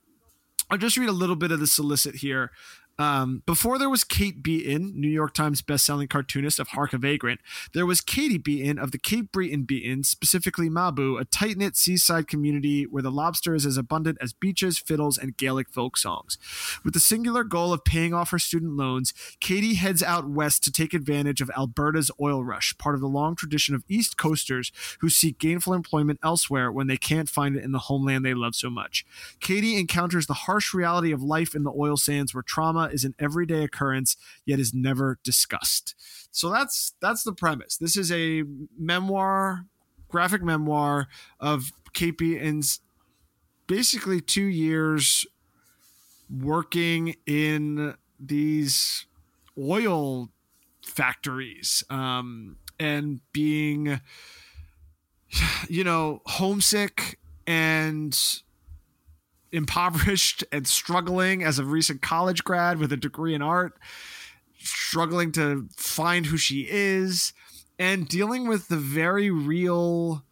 I'll just read a little bit of the solicit here. Um, before there was Kate Beaton, New York Times bestselling cartoonist of Hark a Vagrant, there was Katie Beaton of the Cape Breton Beaton, specifically Mabou, a tight knit seaside community where the lobster is as abundant as beaches, fiddles, and Gaelic folk songs. With the singular goal of paying off her student loans, Katie heads out west to take advantage of Alberta's oil rush, part of the long tradition of East Coasters who seek gainful employment elsewhere when they can't find it in the homeland they love so much. Katie encounters the harsh reality of life in the oil sands where trauma is an everyday occurrence yet is never discussed. So that's that's the premise. This is a memoir, graphic memoir of Kate Beaton's basically 2 years working in these oil factories um, and being you know homesick and impoverished and struggling as a recent college grad with a degree in art struggling to find who she is and dealing with the very real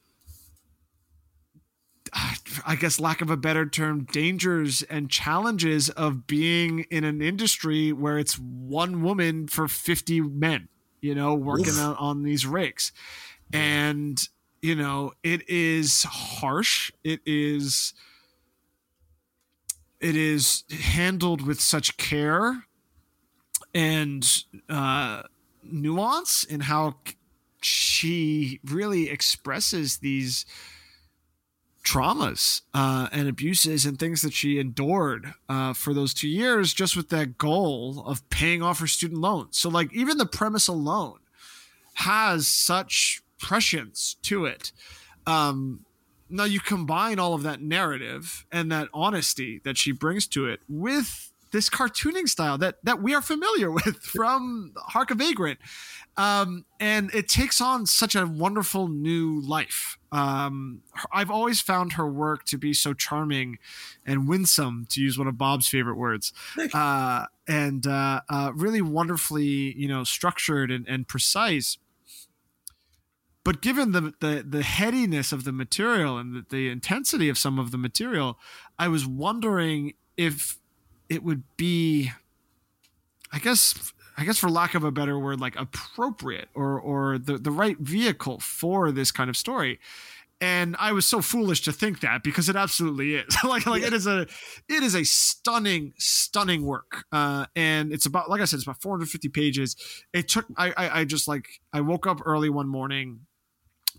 I guess lack of a better term, dangers and challenges of being in an industry where it's one woman for 50 men, you know, working on, on these rigs. And, you know, it is harsh. It is it is handled with such care and uh nuance in how she really expresses these traumas uh, and abuses and things that she endured uh, for those two years just with that goal of paying off her student loans. So, like, even the premise alone has such prescience to it. Um, now, you combine all of that narrative and that honesty that she brings to it with this cartooning style that that we are familiar with from Hark a Vagrant, um, and it takes on such a wonderful new life. Um, I've always found her work to be so charming and winsome, to use one of Bob's favorite words, uh, and uh, uh, really wonderfully, you know, structured and, and precise but given the, the the headiness of the material and the, the intensity of some of the material i was wondering if it would be i guess i guess for lack of a better word like appropriate or or the, the right vehicle for this kind of story. And i was so foolish to think that because it absolutely is. Like like it is a it is a stunning stunning work. Uh and it's about like i said it's about 450 pages. It took i i, I just like i woke up early one morning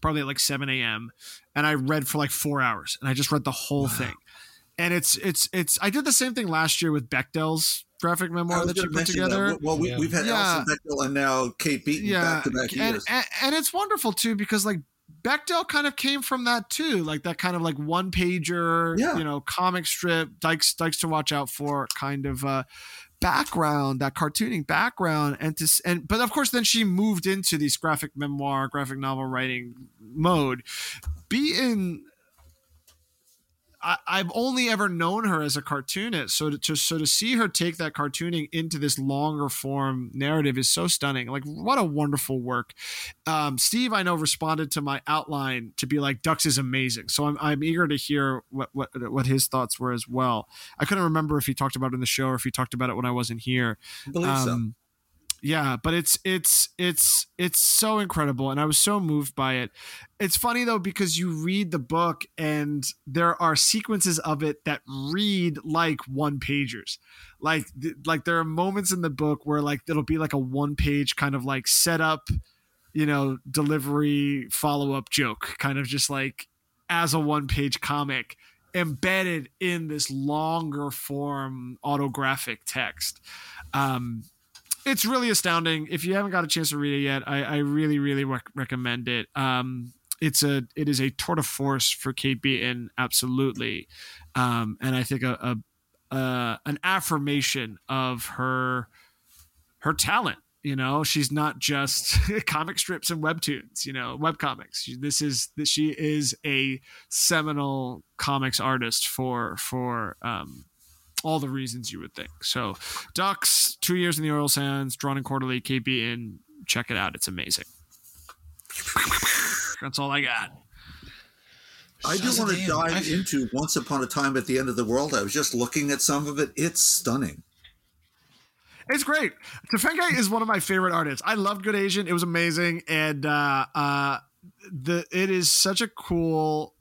probably at like 7 a.m. and I read for like four hours and I just read the whole thing. And it's it's it's I did the same thing last year with Bechdel's graphic memoir that you put together. That. Well, we, Yeah. we've had Yeah. Alison Bechdel and now Kate Beaton Yeah, back to back and, years. and and it's wonderful too because like Bechdel kind of came from that too, like that kind of like one pager, Yeah. you know, comic strip, dykes dykes to watch out for kind of uh background, that cartooning background, and to and but of course then she moved into these graphic memoir, graphic novel writing mode. Beaton I, I've only ever known her as a cartoonist, so to, to so to see her take that cartooning into this longer form narrative is so stunning. Like, what a wonderful work! Um, Steve, I know, responded to my outline to be like, "Ducks is amazing," so I'm, I'm eager to hear what, what what his thoughts were as well. I couldn't remember if he talked about it in the show or if he talked about it when I wasn't here. I believe so. Yeah, but it's it's it's it's so incredible, and I was so moved by it. It's funny though because you read the book and there are sequences of it that read like one pagers, like th- like there are moments in the book where like it'll be like a one page kind of like setup, you know, delivery follow up joke, kind of just like as a one page comic embedded in this longer form autographic text. Um, it's really astounding. If you haven't got a chance to read it yet, I, I really, really rec- recommend it. Um, it's a, it is a tour de force for Kate Beaton, absolutely, um, and I think a, a, a an affirmation of her, her talent. You know, she's not just comic strips and webtoons. You know, web comics. This is she is a seminal comics artist for for um, all the reasons you would think. So, Ducks, two years in the oil sands, Drawn and Quarterly, KB, and check it out. It's amazing. That's all I got. I do want to dive I- into Once Upon a Time at the End of the World. I was just looking at some of it. It's stunning. It's great. Tefenkgi is one of my favorite artists. I loved Good Asian. It was amazing, and uh, uh, the it is such a cool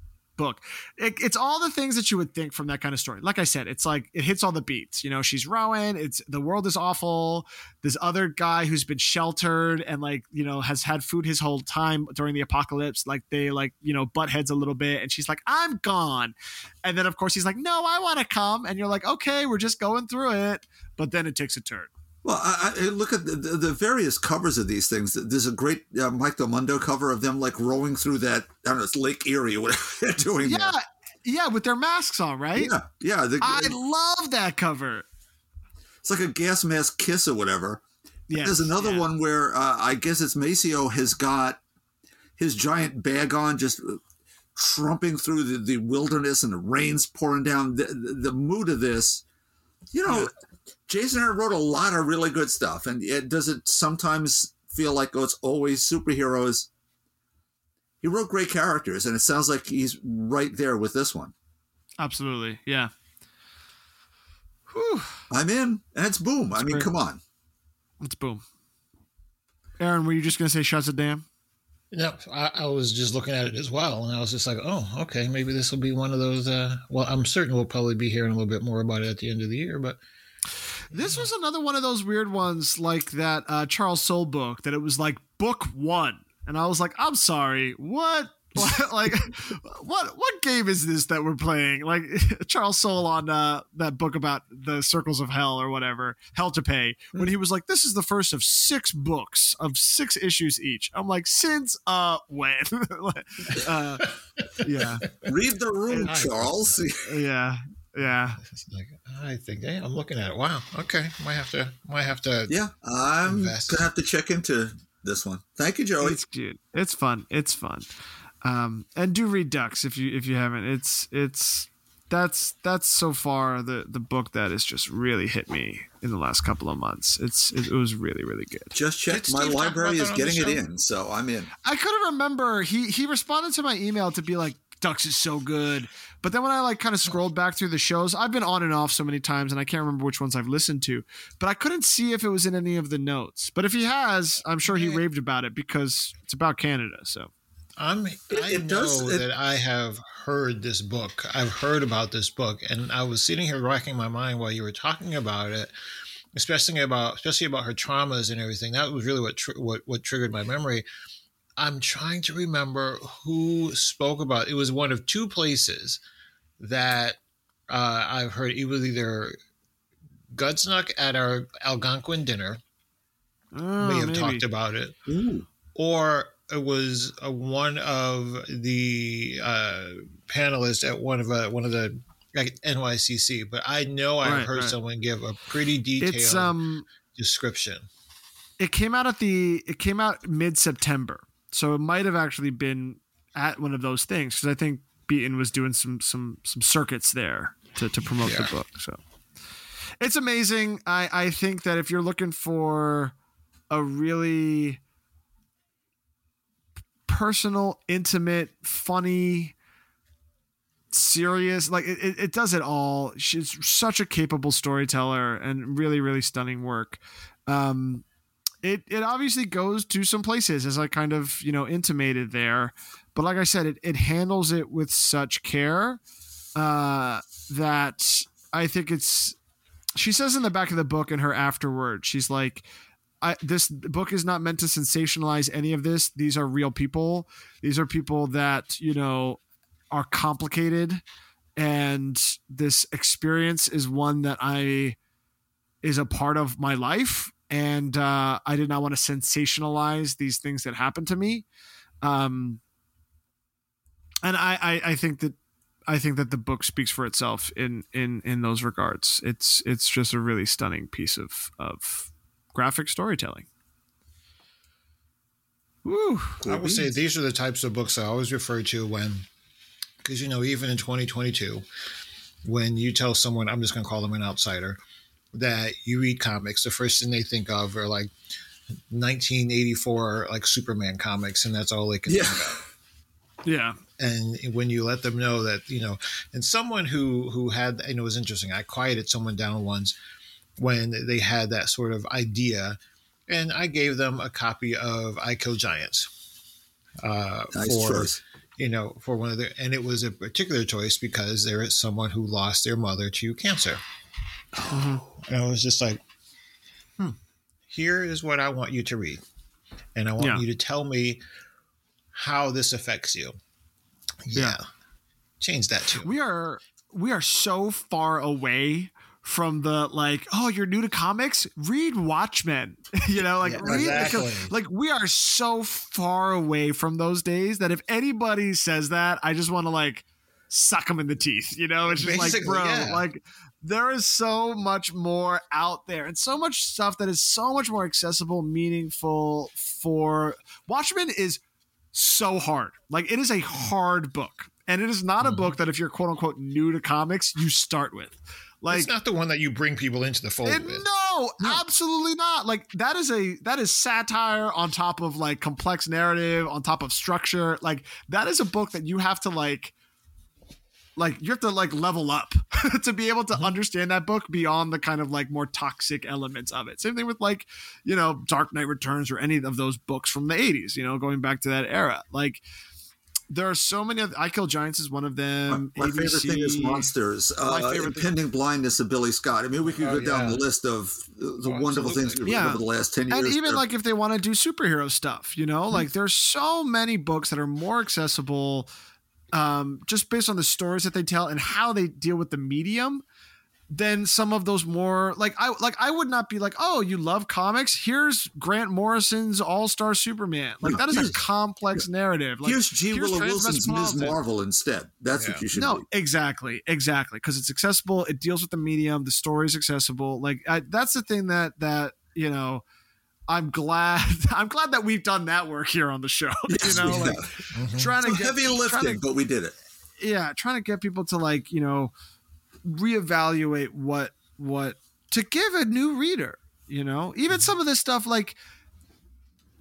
book. It, it's all the things that you would think from that kind of story. Like I said, it's like it hits all the beats. You know, she's rowing. It's the world is awful. This other guy who's been sheltered and like you know has had food his whole time during the apocalypse. Like they like you know butt heads a little bit, and she's like, "I'm gone," and then of course he's like, "No, I want to come," and you're like, "Okay, we're just going through it," but then it takes a turn. Well, I, I look at the, the, the various covers of these things. There's a great uh, Mike Del Mundo cover of them like rowing through that. I don't know, it's Lake Erie or whatever they're doing. Yeah, there. yeah, with their masks on, right? yeah, yeah. The, I love that cover. it's like a gas mask kiss or whatever. Yeah, There's another yeah. one where uh, I guess it's Maceo has got his giant bag on, just uh, trumping through the, the wilderness, and the rain's pouring down. The, the, the mood of this, you know, Jason Aaron wrote a lot of really good stuff, and it does it sometimes feel like oh, it's always superheroes. He wrote great characters, and it sounds like he's right there with this one. Absolutely, yeah. Whew, I'm in, and it's boom. I mean, great. come on. let's boom. Aaron, were you just gonna say Shazadam? No, I, I was just looking at it as well, and I was just like, "Oh, okay, maybe this will be one of those." Uh, well, I'm certain we'll probably be hearing a little bit more about it at the end of the year, but This was another one of those weird ones, like that uh, Charles Soule book, that it was like book one, and I was like, I'm sorry, what? like what what game is this that we're playing? Like charles soule on uh that book about the circles of hell or whatever hell to pay when he was like this is the first of six books of six issues each. I'm like since uh when? Uh yeah. Read the room, Charles. yeah yeah it's like, I think hey, I'm looking at it. Wow. Okay. Might have to. Might have to. Yeah, I'm Invest. gonna have to check into this one. Thank you, Joey. It's cute. It's fun. It's fun. Um, and do read Ducks if you if you haven't. It's it's that's that's so far the the book that has just really hit me in the last couple of months. It's it, was really really good. Just checked. My library is that on the getting it in, so I'm in. I couldn't remember. He he responded to my email to be like, Ducks is so good. But then when I like kind of scrolled back through the shows, I've been on and off so many times and I can't remember which ones I've listened to. But I couldn't see if it was in any of the notes. But if he has, I'm sure he raved about it because it's about Canada. So I'm. I it know does- it- that I have heard this book. I've heard about this book, and I was sitting here racking my mind while you were talking about it, especially about especially about her traumas and everything. That was really what tr- what what triggered my memory. I'm trying to remember who spoke about. It it was one of two places that uh, I've heard. It was either Gudsnuk at our Algonquin dinner oh, may have maybe. talked about it Ooh. or it was uh, one of the uh, panelists at one of uh, one of the like NYCC. But I know I've Right, heard right. someone give a pretty detailed It's um description. it came out at the it came out mid September, so it might have actually been at one of those things because I think Beaton was doing some some some circuits there to to promote Yeah. the book. So it's amazing. I I think that if you're looking for a really personal, intimate, funny, serious, like it, it, it does it all. She's such a capable storyteller and really, really stunning work. Um, it it obviously goes to some places as I kind of you know intimated there, but like I said, it it handles it with such care uh, that I think it's. She says in the back of the book in her afterword, she's like, I, "This book is not meant to sensationalize any of this. These are real people. These are people that you know are complicated, and this experience is one that I." is a part of my life and uh, i did not want to sensationalize these things that happened to me. Um, and I, I i think that i think that the book speaks for itself in in in those regards. It's it's just a really stunning piece of of graphic storytelling. Woo. I would say these are the types of books I always refer to when, because you know, even in 2022, when you tell someone, I'm just going to call them an outsider, that you read comics, the first thing they think of are like 1984 like Superman comics, and that's all they can Yeah. think of. yeah and when you let them know that you know and someone who who had and it was interesting i quieted someone down once when they had that sort of idea and i gave them a copy of i kill giants uh Nice for choice. you know for one of the and it was a particular choice because there is someone who lost their mother to cancer and i was just like hmm here is what i want you to read and i want Yeah. you to tell me how this affects you yeah. Change that too. we are we are so far away from the like oh you're new to comics read watchmen you know like Yeah, read exactly. like we are so far away from those days that if anybody says that i just want to like suck them in the teeth you know it's just like bro yeah. like there is so much more out there and so much stuff that is so much more accessible meaningful for watchmen is so hard like it is a hard book and it is not a Mhm. book that if you're quote unquote new to comics you start with like it's not the one that you bring people into the fold it- with. no, absolutely not. Like that is a that is satire on top of like complex narrative, on top of structure. Like that is a book that you have to like like you have to like level up to be able to mm-hmm. understand that book beyond the kind of like more toxic elements of it. Same thing with like, you know, Dark Knight Returns or any of those books from the 80s, you know, going back to that era. Like there are so many of I Kill Giants is one of My, them. my favorite thing is monsters. Uh, my Uh, favorite thing- impending blindness of Billie Scott. I mean, we could Oh, go down yeah. the list of uh, the the Oh, wonderful things we've read Yeah. over the last ten years. and even They're- like if they want to do superhero stuff you know hmm. like there's so many books that are more accessible um, just based on the stories that they tell and how they deal with the medium than some of those more like I like I would not be like, oh, you love comics? Here's Grant Morrison's All Star Superman. Like No, that is a complex narrative. Like here's G. Willow Wilson's Ms. Marvel instead. That's Yeah. what you should No, exactly, exactly, because it's accessible. It deals with the medium. The story's accessible. Like I, that's the thing that that you know. I'm glad. I'm glad that we've done that work here on the show. Yes, you know, we like have. trying So to get heavy trying lifting, to- but we did it. yeah, trying to get people to like you know reevaluate what what to give a new reader. You know, even some of this stuff like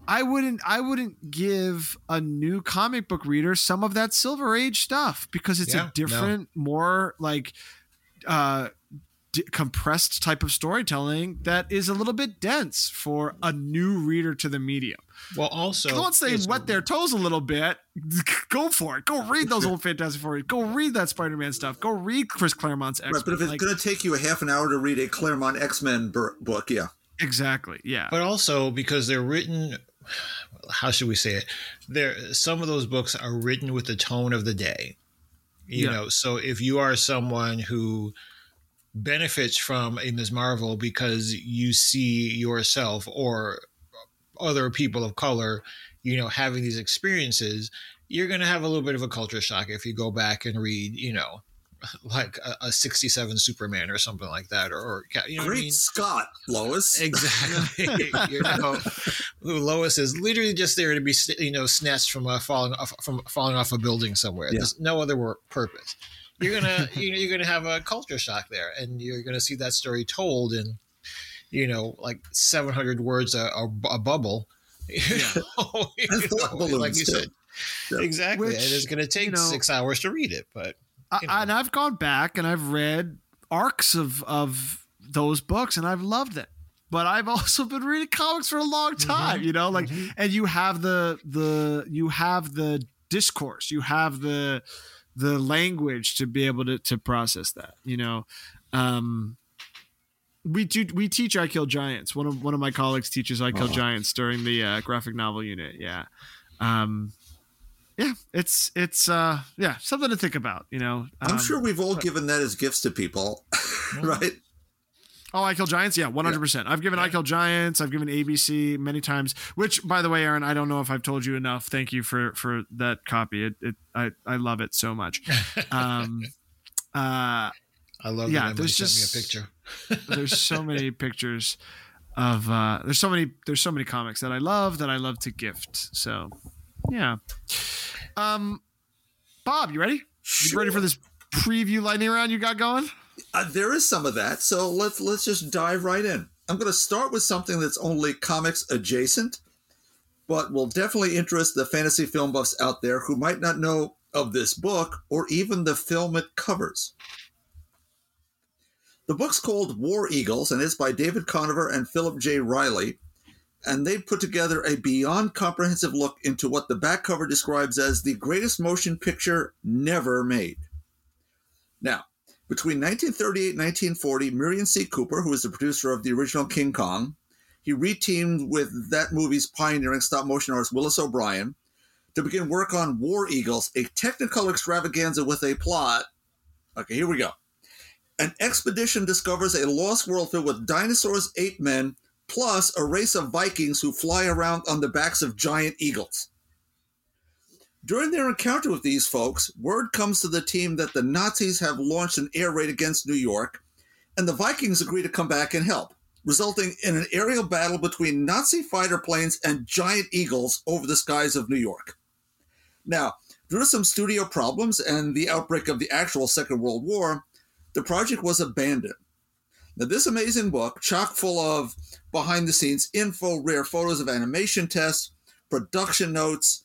I wouldn't I wouldn't give a new comic book reader some of that Silver Age stuff because it's Yeah, a no. different, more like uh d- compressed type of storytelling that is a little bit dense for a new reader to the medium. Well, also Once they it's- wet their toes a little bit, go for it. Go read those old Fantastic Four. Go read that Spider-Man stuff. Go read Chris Claremont's X. Right, but if it's like, going to take you a half an hour to read a Claremont X Men book, yeah, exactly, yeah, but also because they're written how should we say it there some of those books are written with the tone of the day you Yeah. know so if you are someone who benefits from Ms. Marvel because you see yourself or other people of color you know having these experiences you're going to have a little bit of a culture shock if you go back and read you know like a, a 67 superman or something like that or, or you know what I great mean? Scott, Lois. Exactly. you know, Lois is literally just there to be, you know, snatched from uh, falling off from falling off a building somewhere. Yeah. There's no other work purpose. You're gonna you know, you're gonna have a culture shock there, and you're gonna see that story told in, you know, like 700 words a, a, a bubble. You know, you know, like you too. said. Yeah. Exactly, Which, and it's going to take you know- six hours to read it, but I, you know. and I've gone back and I've read arcs of of those books and I've loved it. But I've also been reading comics for a long mm-hmm. time, you know, like mm-hmm. and you have the the you have the discourse, you have the the language to be able to to process that, you know. Um we do we teach I Kill Giants. One of one of my colleagues teaches I Kill Oh. Giants during the uh, graphic novel unit. Yeah. Um yeah, it's it's uh yeah, something to think about, you know. I'm Um, sure we've all given that as gifts to people, right? Oh, I Kill Giants? Yeah, 100%. I've given I Kill Giants. I've given ABC many times, which, by the way, Aaron, I don't know if I've told you enough. Thank you for for that copy. It, it I, I love it so much. Um, uh, I love Yeah, that there's just- me a picture. there's so many pictures of, uh, there's so many, there's so many comics that I love that I love to gift. So, yeah. Um, Bob, you ready? You ready for this preview lightning round you got going? Uh, there is some of that, so let's let's just dive right in. I'm going to start with something that's only comics adjacent, but will definitely interest the fantasy film buffs out there who might not know of this book or even the film it covers. The book's called War Eagles, and it's by David Conover and Philip J. Riley, and they put together a beyond comprehensive look into what the back cover describes as the greatest motion picture never made. Now, between 1938 and 1940, Merian C. Cooper, who was the producer of the original King Kong, he reteamed with that movie's pioneering stop motion artist Willis O'Brien to begin work on War Eagles, a technical extravaganza with a plot. Okay, here we go. An expedition discovers a lost world filled with dinosaurs, ape men, plus a race of Vikings who fly around on the backs of giant eagles. During their encounter with these folks, word comes to the team that the Nazis have launched an air raid against New York, and the Vikings agree to come back and help, resulting in an aerial battle between Nazi fighter planes and giant eagles over the skies of New York. Now, due to some studio problems and the outbreak of the actual Second World War, the project was abandoned. Now, this amazing book, chock full of behind the scenes info, rare photos of animation tests, production notes,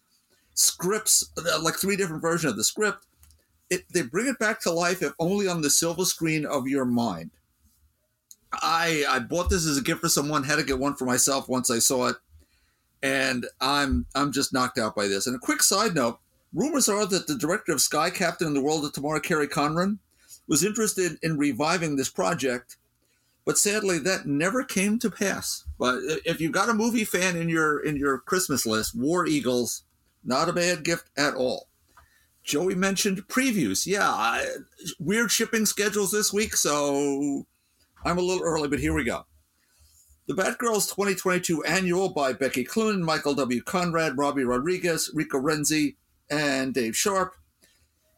scripts, like three different versions of the script. It, they bring it back to life, if only on the silver screen of your mind. I I bought this as a gift for someone, had to get one for myself once I saw it, and I'm I'm just knocked out by this. And a quick side note: rumors are that the director of Sky Captain and the World of Tomorrow, Kerry Conran, was interested in reviving this project, but sadly that never came to pass. But if you've got a movie fan in your in your Christmas list, War Eagles, not a bad gift at all. Joey mentioned previews. Yeah, I, weird shipping schedules this week, so I'm a little early, but here we go. The Batgirls 2022 Annual by Becky Cloonan, Michael W. Conrad, Robbi Rodriguez, Rico Renzi, and Dave Sharpe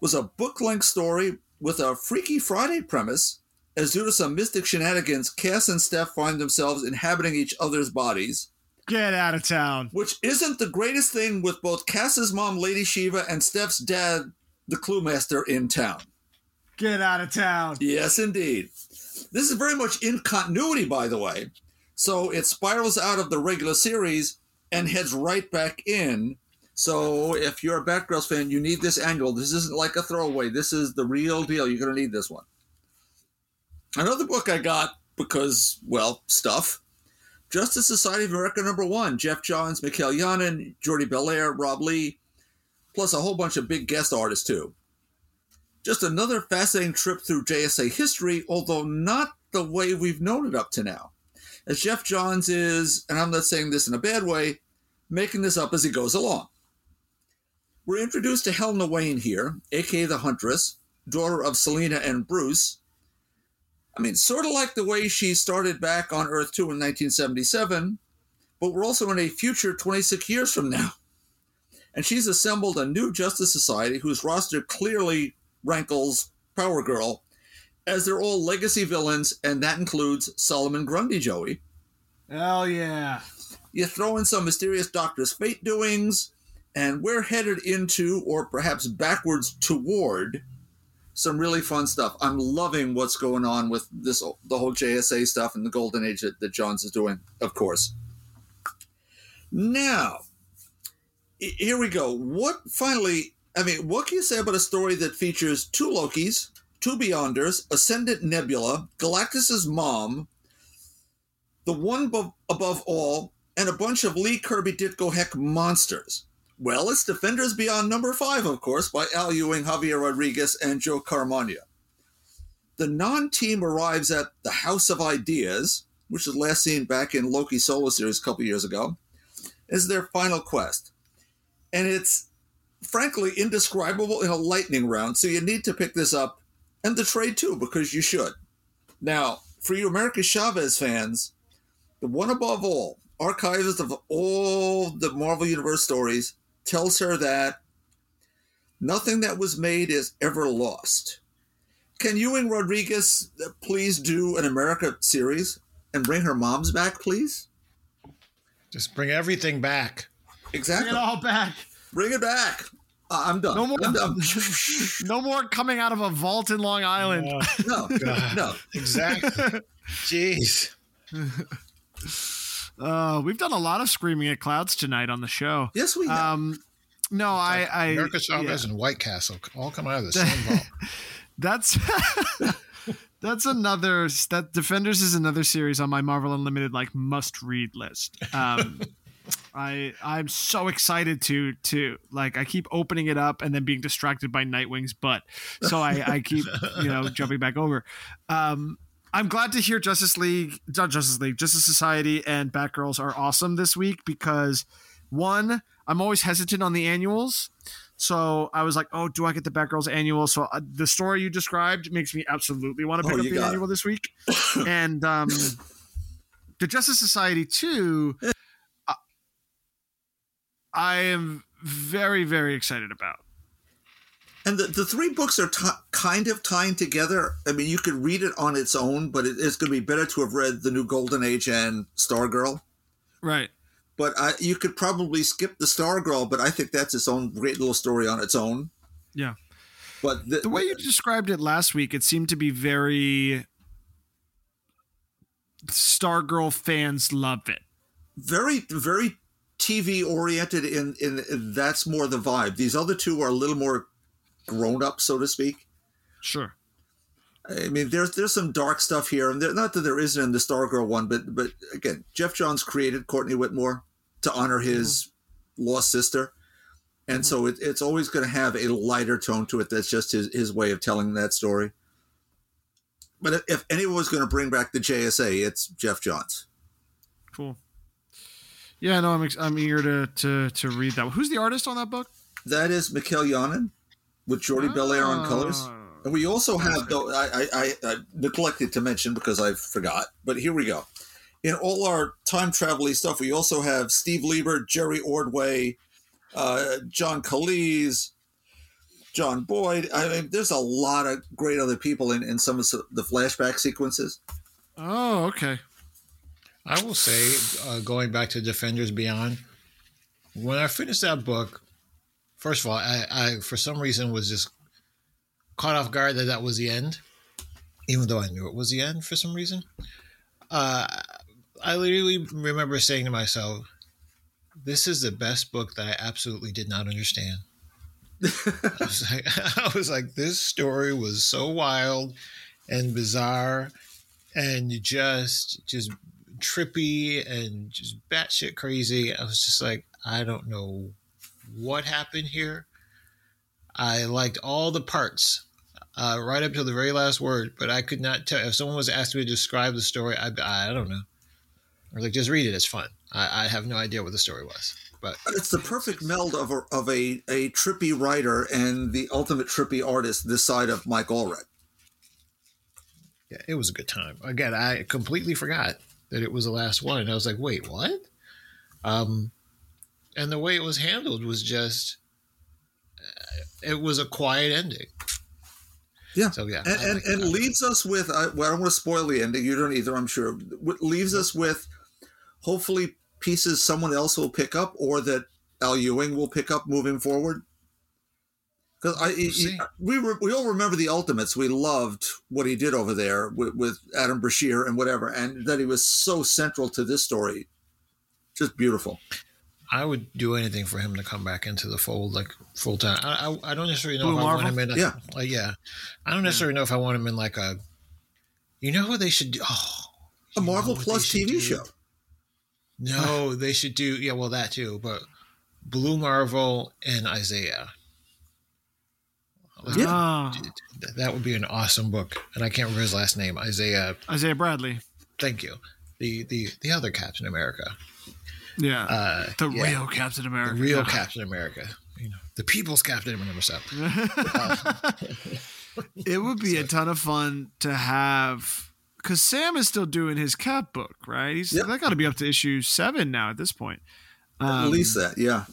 was a book length story with a Freaky Friday premise. As due to some mystic shenanigans, Cass and Steph find themselves inhabiting each other's bodies Get out of town. which isn't the greatest thing with both Cass's mom, Lady Shiva, and Steph's dad, the Clue Master, in town. Get out of town. Yes, indeed. This is very much in continuity, by the way. So it spirals out of the regular series and heads right back in. So if you're a Batgirls fan, you need this annual. This isn't like a throwaway. This is the real deal. You're going to need this one. Another book I got because, well, stuff. Justice Society of America number one. Geoff Johns, Mikhail Yanin, Jordie Bellaire, Rob Leigh, plus a whole bunch of big guest artists too. Just another fascinating trip through JSA history, although not the way we've known it up to now. As Geoff Johns is, and I'm not saying this in a bad way, making this up as he goes along. We're introduced to Helena Wayne here, aka the Huntress, daughter of Selina and Bruce. I mean, sort of like the way she started back on Earth 2 in 1977, but we're also in a future 26 years from now. And she's assembled a new Justice Society whose roster clearly rankles Power Girl, as they're all legacy villains, and that includes Solomon Grundy, Joey. Hell yeah. You throw in some mysterious Doctor's Fate doings, and we're headed into, or perhaps backwards toward, some really fun stuff. I'm loving what's going on with this, the whole JSA stuff and the Golden Age that, that Johns is doing, of course. Now, here we go. What finally, I mean, what can you say about a story that features two Lokis, two Beyonders, Ascendant Nebula, Galactus's mom, the one above, above all, and a bunch of Lee Kirby Ditko Heck monsters? Well, it's Defenders Beyond number five, of course, by Al Ewing, Javier Rodriguez, and Joe Caramagna. The non team arrives at the House of Ideas, which was last seen back in Loki Solo Series a couple years ago, is their final quest. And it's frankly indescribable in a lightning round, so you need to pick this up and the trade too, because you should. Now, for you America Chavez fans, the one above all, archivist of all the Marvel Universe stories, tells her that nothing that was made is ever lost. Can Ewing Rodriguez uh, please do an America series and bring her moms back, please? Just bring everything back. Exactly. Bring it all back. Bring it back. Uh, I'm done. No more- I'm done. No more coming out of a vault in Long Island. Uh, no, God. no. exactly. Jeez. Uh, we've done a lot of screaming at clouds tonight on the show. Yes, we have. Um, no, I, I, America Chavez yeah. and White Castle all come out of the same vault. that's that's another that Defenders is another series on my Marvel Unlimited like must read list. Um, I I'm so excited to to like I keep opening it up and then being distracted by Nightwing's butt, so I I keep you know jumping back over. Um, I'm glad to hear Justice League, not Justice League, Justice Society and Batgirls are awesome this week because one, I'm always hesitant on the annuals. So I was like, oh, do I get the Batgirls annual? So uh, the story you described makes me absolutely want to Oh, pick up the got it. annual this week. and um, the Justice Society too, uh, I am very, very excited about. And the, the three books are t- kind of tying together. I mean, you could read it on its own, but it, it's going to be better to have read the new Golden Age and Stargirl. Right. But I, you could probably skip the Stargirl, but I think that's its own great little story on its own. Yeah. But the, The way you described it last week, it seemed to be very. Stargirl fans love it. very very TV oriented in, in in that's more the vibe. These other two are a little more grown up, so to speak. Sure. I mean, there's there's some dark stuff here, and there, not that there isn't in the Stargirl one, but but again, Geoff Johns created Courtney Whitmore to honor his mm-hmm. lost sister, and mm-hmm. so it, it's always going to have a lighter tone to it. That's just his his way of telling that story. But if- anyone was going to bring back the JSA, it's Geoff Johns. Cool. Yeah, no, I'm ex- I'm eager to to to read that. Who's the artist on that book? That is Mikel Janín with Jordie Bellaire on colors. Oh. And we also have, though, I, I, I, neglected to mention because I forgot, but here we go. In all our time travel stuff, we also have Steve Lieber, Jerry Ordway, uh, John Caleese, John Boyd. I mean, there's a lot of great other people in, in some of the flashback sequences. Oh, okay. I will say, uh, going back to Defenders Beyond, when I finished that book, first of all, I, I for some reason was just caught off guard that that was the end, even though I knew it was the end for some reason. Uh, I literally remember saying to myself, "This is the best book that I absolutely did not understand." I was like, I was like, this story was so wild and bizarre and just just trippy and just batshit crazy. I was just like, I don't know what happened here. I liked all the parts, uh, right up to the very last word, but I could not tell. If someone was asked me to describe the story, I, I don't know. I was like, just read it. It's fun. I, I have no idea what the story was, but It's the perfect meld of a, of a, a trippy writer and the ultimate trippy artist this side of Mike Allred. yeah, it was a good time. Again, I completely forgot that it was the last one. And I was like, wait, what? Um, and the way it was handled was just, uh, it was a quiet ending. Yeah. So yeah, and, like and leaves us with I, well, I don't want to spoil the ending. You don't either, I'm sure. W- Leaves us with hopefully pieces someone else will pick up, or that Al Ewing will pick up moving forward. Because I, see. we re, we all remember the Ultimates. We loved what he did over there with, with Adam Brashear and whatever, and that he was so central to this story. Just beautiful. I would do anything for him to come back into the fold like full time. I, I, I don't necessarily know Blue if I want him in. A, Yeah. uh, yeah. I don't necessarily know if I want him in like a. You know who they should do? Oh, A Marvel Plus TV do? show. No, they should do. Yeah, well, that too. But Blue Marvel and Isaiah. Yeah. Ah, That would be an awesome book, and I can't remember his last name. Isaiah. Isaiah Bradley. Thank you. The the the other Captain America. Yeah. Uh, the yeah, real Captain America. the real Captain America. You know, the People's Captain America. Stuff. it would be a ton of fun to have because Sam is still doing his Cap book, right? He's Yep. that got to be up to issue seven now at this point. At Um, least that, yeah.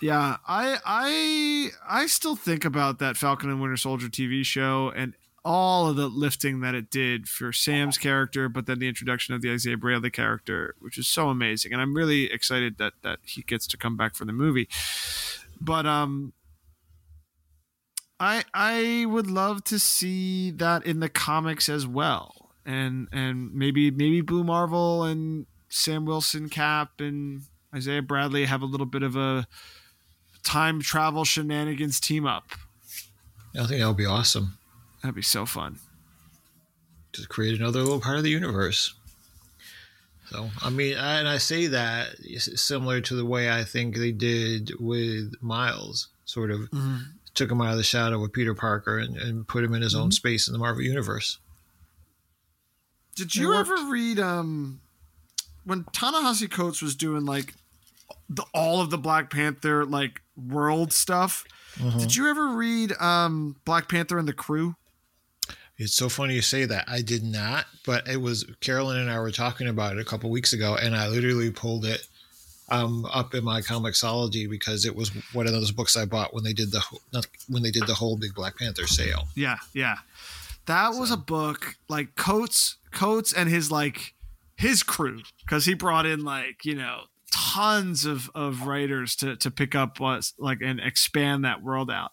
Yeah, I I I still think about that Falcon and Winter Soldier TV show and all of the lifting that it did for Sam's character, but then the introduction of the Isaiah Bradley character, which is so amazing, and I'm really excited that that he gets to come back for the movie. But um, I I would love to see that in the comics as well, and and maybe maybe Blue Marvel and Sam Wilson Cap and Isaiah Bradley have a little bit of a time travel shenanigans team up. I think that would be awesome. That'd be so fun. to create another little part of the universe. So, I mean, I, and I say that similar to the way I think they did with Miles, sort of took him out of the shadow with Peter Parker and, and put him in his own space in the Marvel Universe. Did you ever read um when Ta-Nehisi Coates was doing like the all of the Black Panther like world stuff? Did you ever read um Black Panther and the Crew? It's so funny you say that. I did not, but it was Carolyn and I were talking about it a couple weeks ago, and I literally pulled it um, up in my Comixology because it was one of those books I bought when they did the not when they did the whole big Black Panther sale. Yeah, yeah. That was a book like Coates Coates and his like his crew because he brought in like you know tons of of writers to to pick up what's like and expand that world out.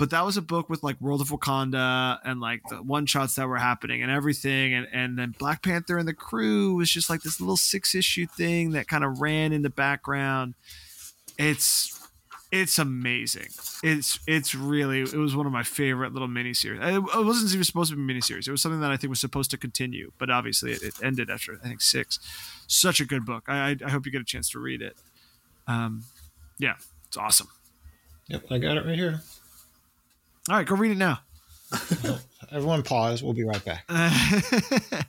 But that was a book with like World of Wakanda and like the one shots that were happening and everything, and and then Black Panther and the crew was just like this little six issue thing that kind of ran in the background. It's it's amazing. It's it's really it was one of my favorite little miniseries. It, it wasn't even supposed to be a miniseries. It was something that I think was supposed to continue, but obviously it, it ended after I think six. Such a good book. I I hope you get a chance to read it. Um, yeah, it's awesome. Yep, I got it right here. All right, go read it now. Everyone pause. We'll be right back.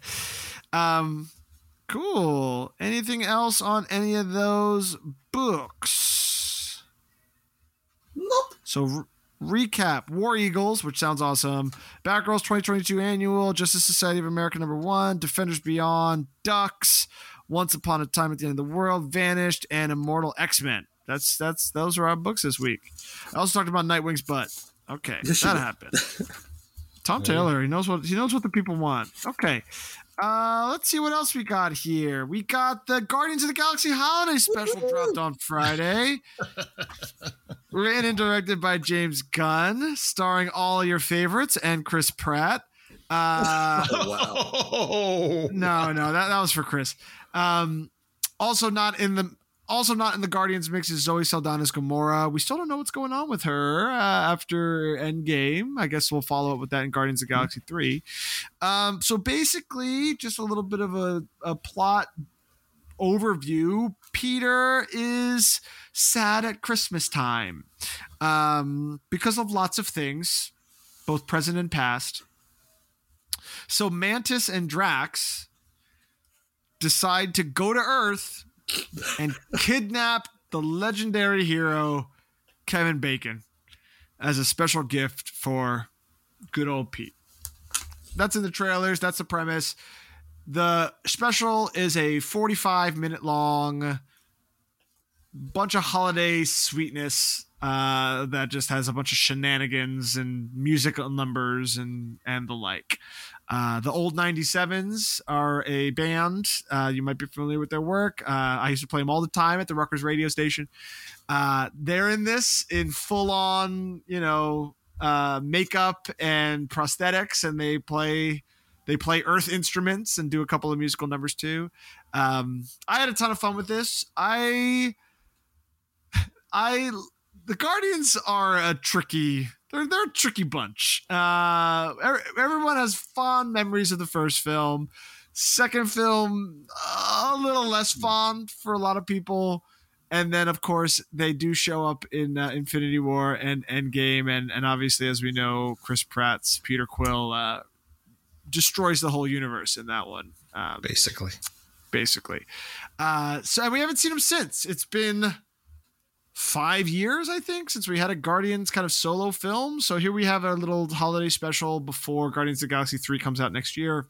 um, cool. Anything else on any of those books? Nope. So, recap War Eagles, which sounds awesome. Batgirls 2022 annual, Justice Society of America number one, Defenders Beyond, Ducks, Once Upon a Time at the End of the World, Vanished, and Immortal X Men. That's that's those are our books this week. I also talked about Nightwing's butt. Okay, Yes, that happened. Tom Taylor, he knows what he knows what the people want. Okay. Uh, let's see what else we got here. We got the Guardians of the Galaxy holiday special dropped on Friday. Written and directed by James Gunn, starring all your favorites and Chris Pratt. Uh, Oh, wow. No, no, that, that was for Chris. Um, also not in the also not in the Guardians mix is Zoe Saldana's Gamora. We still don't know what's going on with her uh, after Endgame. I guess we'll follow up with that in Guardians of Galaxy three. Um, so basically, just a little bit of a, a plot overview. Peter is sad at Christmas time um, because of lots of things, both present and past. So Mantis and Drax decide to go to Earth and kidnap the legendary hero Kevin Bacon as a special gift for good old Pete. That's in the trailers. That's the premise. The special is a 45 minute long bunch of holiday sweetness uh, that just has a bunch of shenanigans and musical numbers and and the like. Uh, the old 97s are a band. Uh, you might be familiar with their work. Uh, I used to play them all the time at the Rutgers radio station. Uh, they're in this in full on, you know, uh, makeup and prosthetics, and they play they play earth instruments and do a couple of musical numbers too. Um, I had a ton of fun with this. I I the Guardians are a tricky they're they're a tricky bunch. Uh, er- everyone has fond memories of the first film. Second film, a little less fond for a lot of people. And then, of course, they do show up in uh, Infinity War and Endgame, and and obviously, as we know, Chris Pratt's Peter Quill uh, destroys the whole universe in that one. Um, basically. basically. Uh, so and we haven't seen him since. It's been five years, I think, since we had a Guardians kind of solo film. So here we have a little holiday special before Guardians of the Galaxy 3 comes out next year.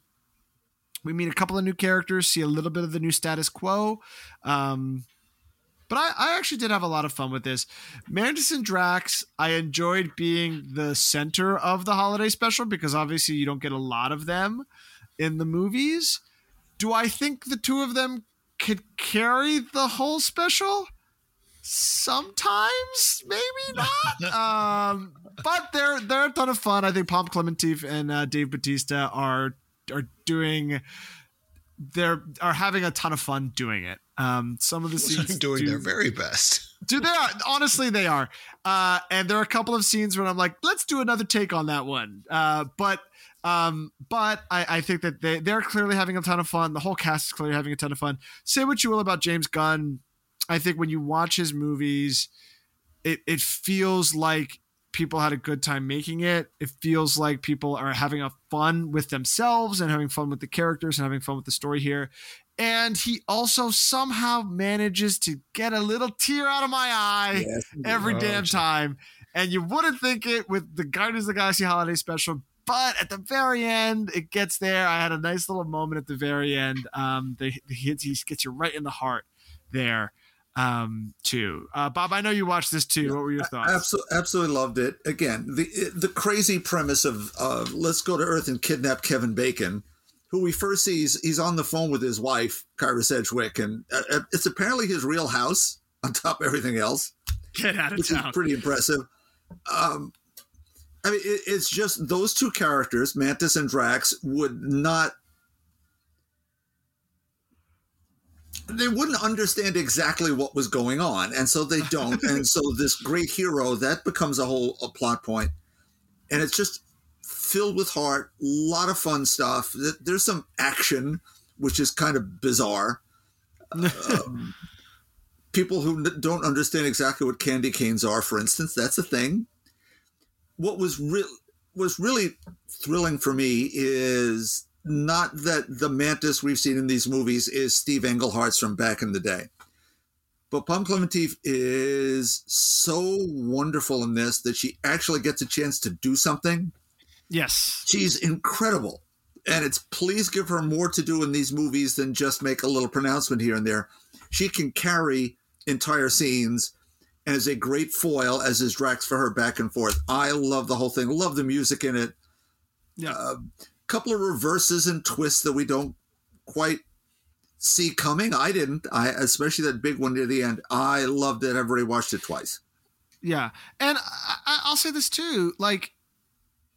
We meet a couple of new characters, see a little bit of the new status quo. Um, but I, I actually did have a lot of fun with this. Mantis and Drax, I enjoyed being the center of the holiday special because obviously you don't get a lot of them in the movies. Do I think the two of them could carry the whole special? Sometimes, maybe not. um, but they're they're a ton of fun. I think Pom Klementieff and uh, Dave Bautista are are doing they're are having a ton of fun doing it. Um, some of the scenes doing do- their very best. do they are. Honestly, they are. Uh, and there are a couple of scenes where I'm like, let's do another take on that one. Uh, but um, but I, I think that they, they're clearly having a ton of fun. The whole cast is clearly having a ton of fun. Say what you will about James Gunn. I think when you watch his movies, it, it feels like people had a good time making it. It feels like people are having a fun with themselves and having fun with the characters and having fun with the story here. And he also somehow manages to get a little tear out of my eye Yes, every Oh, damn time. And you wouldn't think it with the Guardians of the Galaxy holiday special, but at the very end, it gets there. I had a nice little moment at the very end. Um, they, he, he gets you right in the heart there, um, too. Uh, Bob, I know you watched this too. What were your thoughts? Absolutely, absolutely loved it. Again, the the crazy premise of uh, let's go to Earth and kidnap Kevin Bacon, who we first see he's, he's on the phone with his wife, Kyra Sedgwick, and uh, uh, it's apparently his real house on top of everything else, Get out of which is town. pretty impressive. Um, I mean, it, it's just those two characters, Mantis and Drax, would not. They wouldn't understand exactly what was going on, and so they don't. and so this great hero that becomes a whole a plot point, and it's just filled with heart. A lot of fun stuff. Th- There's some action, which is kind of bizarre. Um, people who n- don't understand exactly what candy canes are, for instance, that's a thing. What was real was really thrilling for me is not that the mantis we've seen in these movies is Steve Englehart's from back in the day. But Pom Klementieff is so wonderful in this that she actually gets a chance to do something. Yes. She's incredible. And it's please give her more to do in these movies than just make a little pronouncement here and there. She can carry entire scenes and is a great foil, as is Drax for her back and forth. I love the whole thing. Love the music in it. Yeah. A couple of reverses and twists that we don't quite see coming. I didn't. I especially that big one near the end. I loved it. I've already watched it twice. Yeah, and I, I- I'll say this too: like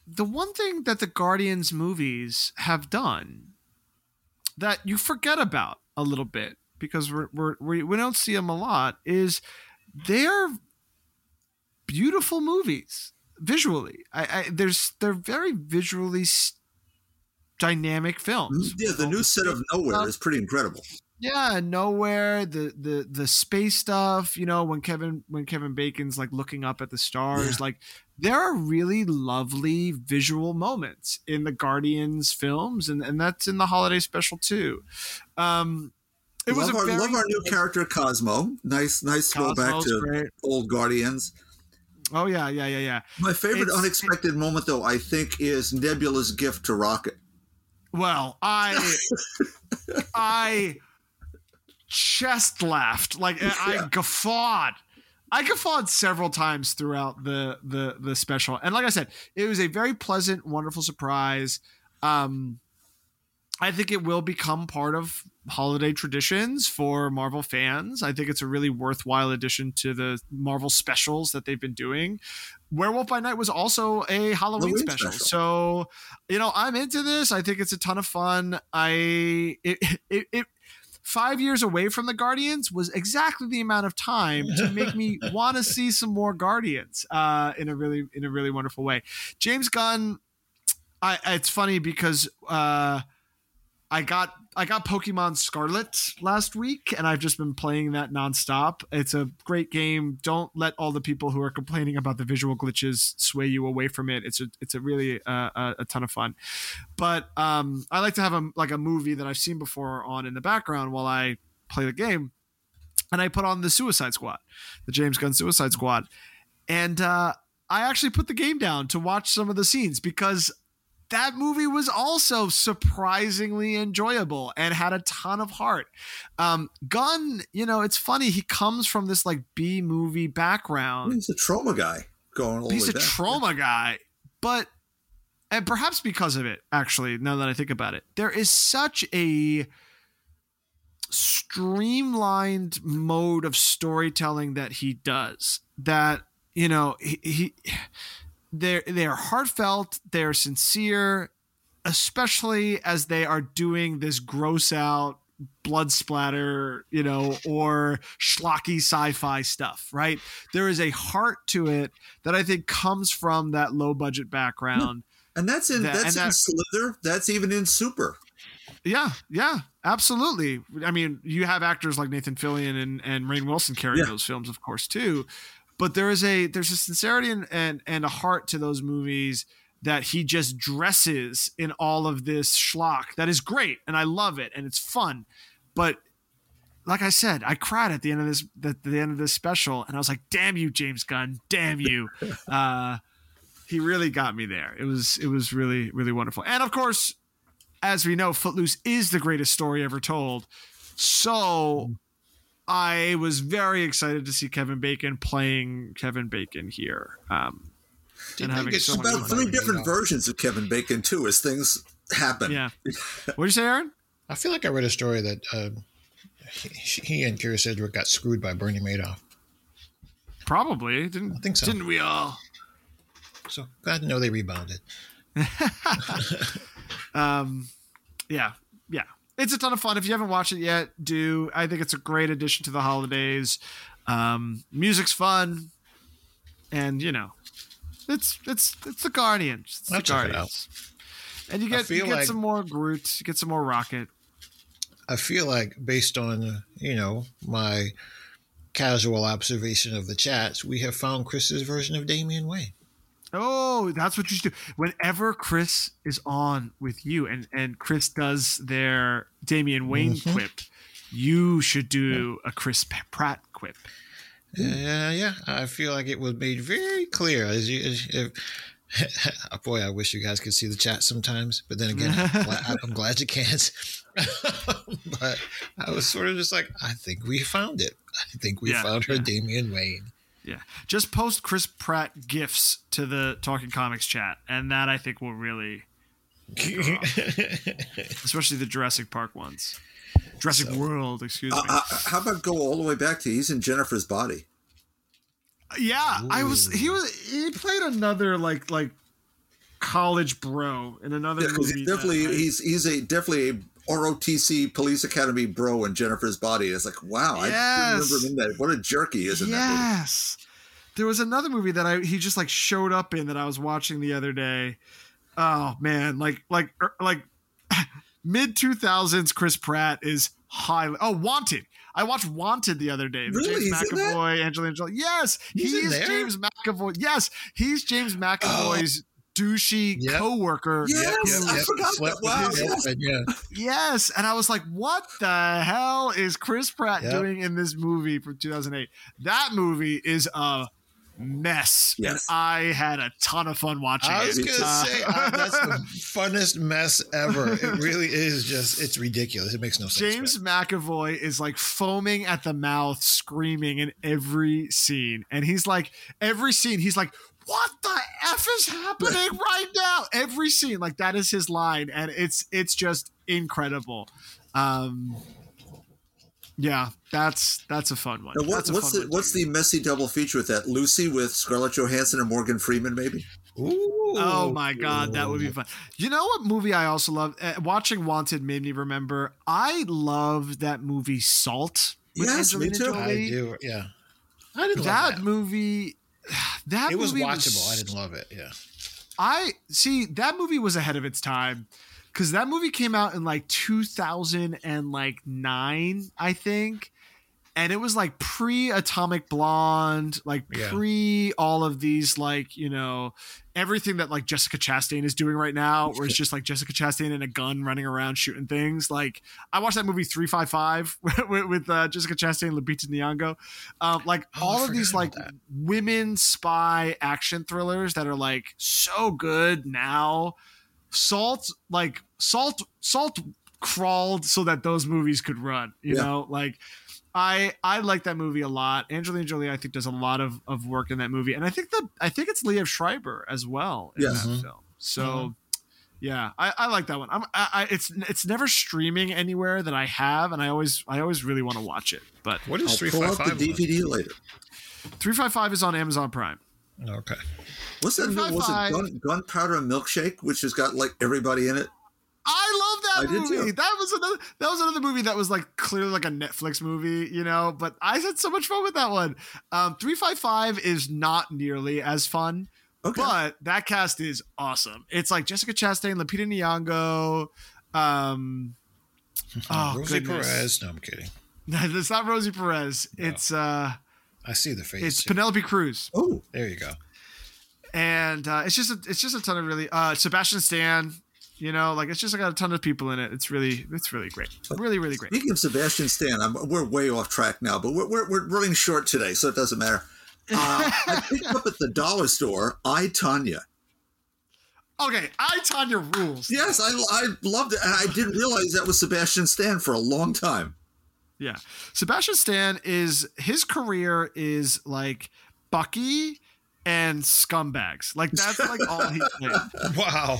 the one thing that the Guardians movies have done that you forget about a little bit because we're, we're, we don't see them a lot is they're beautiful movies visually. I, I there's they're very visually s- dynamic films. Yeah, the new set of Knowhere is pretty incredible. Yeah, Knowhere the the the space stuff. You know when Kevin when Kevin Bacon's like looking up at the stars, Yeah. like there are really lovely visual moments in the Guardians films, and and that's in the holiday special too. Um, it was love, a our, very love our new character Cosmo. Nice, nice throwback Cosmo's to great. old Guardians. Oh yeah, yeah, yeah, yeah. My favorite It's- unexpected moment, though, I think, is Nebula's gift to Rocket. Well, I I chest laughed like I guffawed. I guffawed several times throughout the the the special, and like I said, it was a very pleasant, wonderful surprise. Um, I think it will become part of holiday traditions for Marvel fans. I think it's a really worthwhile addition to the Marvel specials that they've been doing. Werewolf by Night was also a Halloween Halloween special. special. So, you know, I'm into this. I think it's a ton of fun. I it, it, it 5 years away from the Guardians was exactly the amount of time to make me want to see some more Guardians uh in a really in a really wonderful way. James Gunn I it's funny because uh I got I got Pokemon Scarlet last week, and I've just been playing that nonstop. It's a great game. Don't let all the people who are complaining about the visual glitches sway you away from it. It's a it's a really uh, a, ton of fun. But um, I like to have a like a movie that I've seen before on in the background while I play the game, and I put on the Suicide Squad, the James Gunn Suicide Squad, and uh, I actually put the game down to watch some of the scenes because that movie was also surprisingly enjoyable and had a ton of heart. Um, Gunn, you know, it's funny. He comes from this like B movie background. He's a trauma guy going all He's a back. trauma guy, but and perhaps because of it, actually, now that I think about it, there is such a streamlined mode of storytelling that he does that you know he, he they're they're heartfelt they're sincere especially as they are doing this gross out blood splatter you know or schlocky sci-fi stuff right there is a heart to it that i think comes from that low budget background And that's in That- that's in that- Slither. That's even in Super. Yeah, yeah, absolutely. I mean, you have actors like Nathan Fillion and and Rainn Wilson carrying Yeah. those films, of course, too. But there is a there's a sincerity and, and and a heart to those movies that he just dresses in all of this schlock that is great, and I love it, and it's fun. But like I said, I cried at the end of this at the end of this special, and I was like, "Damn you, James Gunn! Damn you!" uh, he really got me there. It was it was really really wonderful, and of course as we know, Footloose is the greatest story ever told. So I was very excited to see Kevin Bacon playing Kevin Bacon here. Um, Didn't and they having get so much About three different know. versions of Kevin Bacon too, as things happen. yeah. What did you say, Aaron? I feel like I read a story that uh, he, he and Kyra Sedgwick got screwed by Bernie Madoff. Probably didn't. I think so. Didn't we all? So glad to know they rebounded. Um, yeah, yeah. It's a ton of fun. If you haven't watched it yet, do. I think it's a great addition to the holidays. Um, music's fun, and you know, it's it's it's the Guardians. It's I'll the Guardians. And you get you get like- some more Groot, you get some more Rocket. I feel like based on you know my casual observation of the chats, we have found Chris's version of Damian Wayne. Oh, that's what you should do. Whenever Chris is on with you and, and Chris does their Damian Wayne Mhm. quip, you should do a Chris P- Pratt quip. Yeah, yeah. I feel like it was made very clear. As you, as if, boy, I wish you guys could see the chat sometimes. But then again, I'm glad, I'm glad you can't. but I was sort of just like, I think we found it. I think we Yeah, found her yeah. Damian Wayne. Yeah, just post Chris Pratt gifs to the Talking Comics chat, and that I think will really, especially the Jurassic Park ones, Jurassic World. Excuse me. Uh, uh, how about go all the way back to he's in Jennifer's body? Yeah, I was. He was. He played another like like college bro in another Yeah, 'cause movie. he's that definitely I- he's he's a definitely a ROTC Police Academy bro in Jennifer's body. It's like wow, I Yes. didn't remember him in that. What a jerk he is in that yes. There was another movie that I he just like showed up in that I was watching the other day. Oh man, like like er, like mid two thousands. Chris Pratt is highly. Oh, Wanted. I watched Wanted the other day. The Really? James He's? McAvoy, Angelina Jolie. Yes, He's he is there? James McAvoy. Yes, he's James McAvoy's douchey Yep. coworker. Yes, who- I forgot that. Wow, yes. girlfriend, yeah. Yes, and I was like, "What the hell is Chris Pratt Yep. doing in this movie from 2008?" That movie is a mess, and I had a ton of fun watching I was it. gonna Uh, say uh, that's the funnest mess ever. It really is just it's ridiculous. It makes no sense. James McAvoy is like foaming at the mouth, screaming in every scene, and he's like, every scene, he's like. What the f is happening right now? Every scene, like that is his line, and it's it's just incredible. Um, yeah, that's that's a fun one. Now, what, That's a what's fun the one, what's the messy double feature with that? Lucy with Scarlett Johansson and Morgan Freeman, maybe. Ooh. Oh my god, that would be fun. You know what movie I also love? Uh, watching Wanted made me remember. I love that movie Salt with Yes, me Angelina too. I do. Yeah. I didn't That, love that. that. That It was movie watchable. I didn't love it. Yeah. I see that movie was ahead of its time because that movie came out in like 2000 and like nine, I think, and it was like pre Atomic Blonde, like Yeah. pre all of these like you know everything that like Jessica Chastain is doing right now, where it's just like Jessica Chastain and a gun running around shooting things. Like I watched that movie Three Five Five with, with uh, Jessica Chastain and Lupita Nyong'o. Um, like Oh, all of these like that. women spy action thrillers that are like so good now. Salt, like Salt, Salt crawled so that those movies could run. You Yeah. know, like I I like that movie a lot. Angelina Jolie, I think, does a lot of, of work in that movie, and I think that I think it's Liev Schreiber as well in Yes. that Mhm. film. So. Mhm. Yeah, I, I like that one. I'm, I, I, it's it's never streaming anywhere that I have, and I always I always really want to watch it. But What is I'll three pull five the five? DVD later. three five five is on Amazon Prime. Okay. What's that? new- Was it 355. gun, Gunpowder Milkshake, which has got like everybody in it? I love that I movie. That was another that was another movie that was like clearly like a Netflix movie, you know, but I had so much fun with that one. Um 355 is not nearly as fun, Okay. but that cast is awesome. It's like Jessica Chastain, Lupita Nyong'o, um oh, Rosie goodness. Perez. No, I'm kidding. it's not Rosie Perez. No. It's uh I see the face. it's Penelope Cruz. oh, there you go. And uh it's just a, it's just a ton of really uh Sebastian Stan, you know, like it's just I got a ton of people in it. It's really it's really great. Really really great. speaking of Sebastian Stan, I'm, we're way off track now, but we're, we're, we're running short today, so it doesn't matter. Uh, I picked up at the dollar store, I, Tanya. Okay, I Tanya rules. Yes, I, I loved it, and I didn't realize that was Sebastian Stan for a long time. Yeah. Sebastian Stan is his career is like Bucky and scumbags. Like that's like all he did. Wow.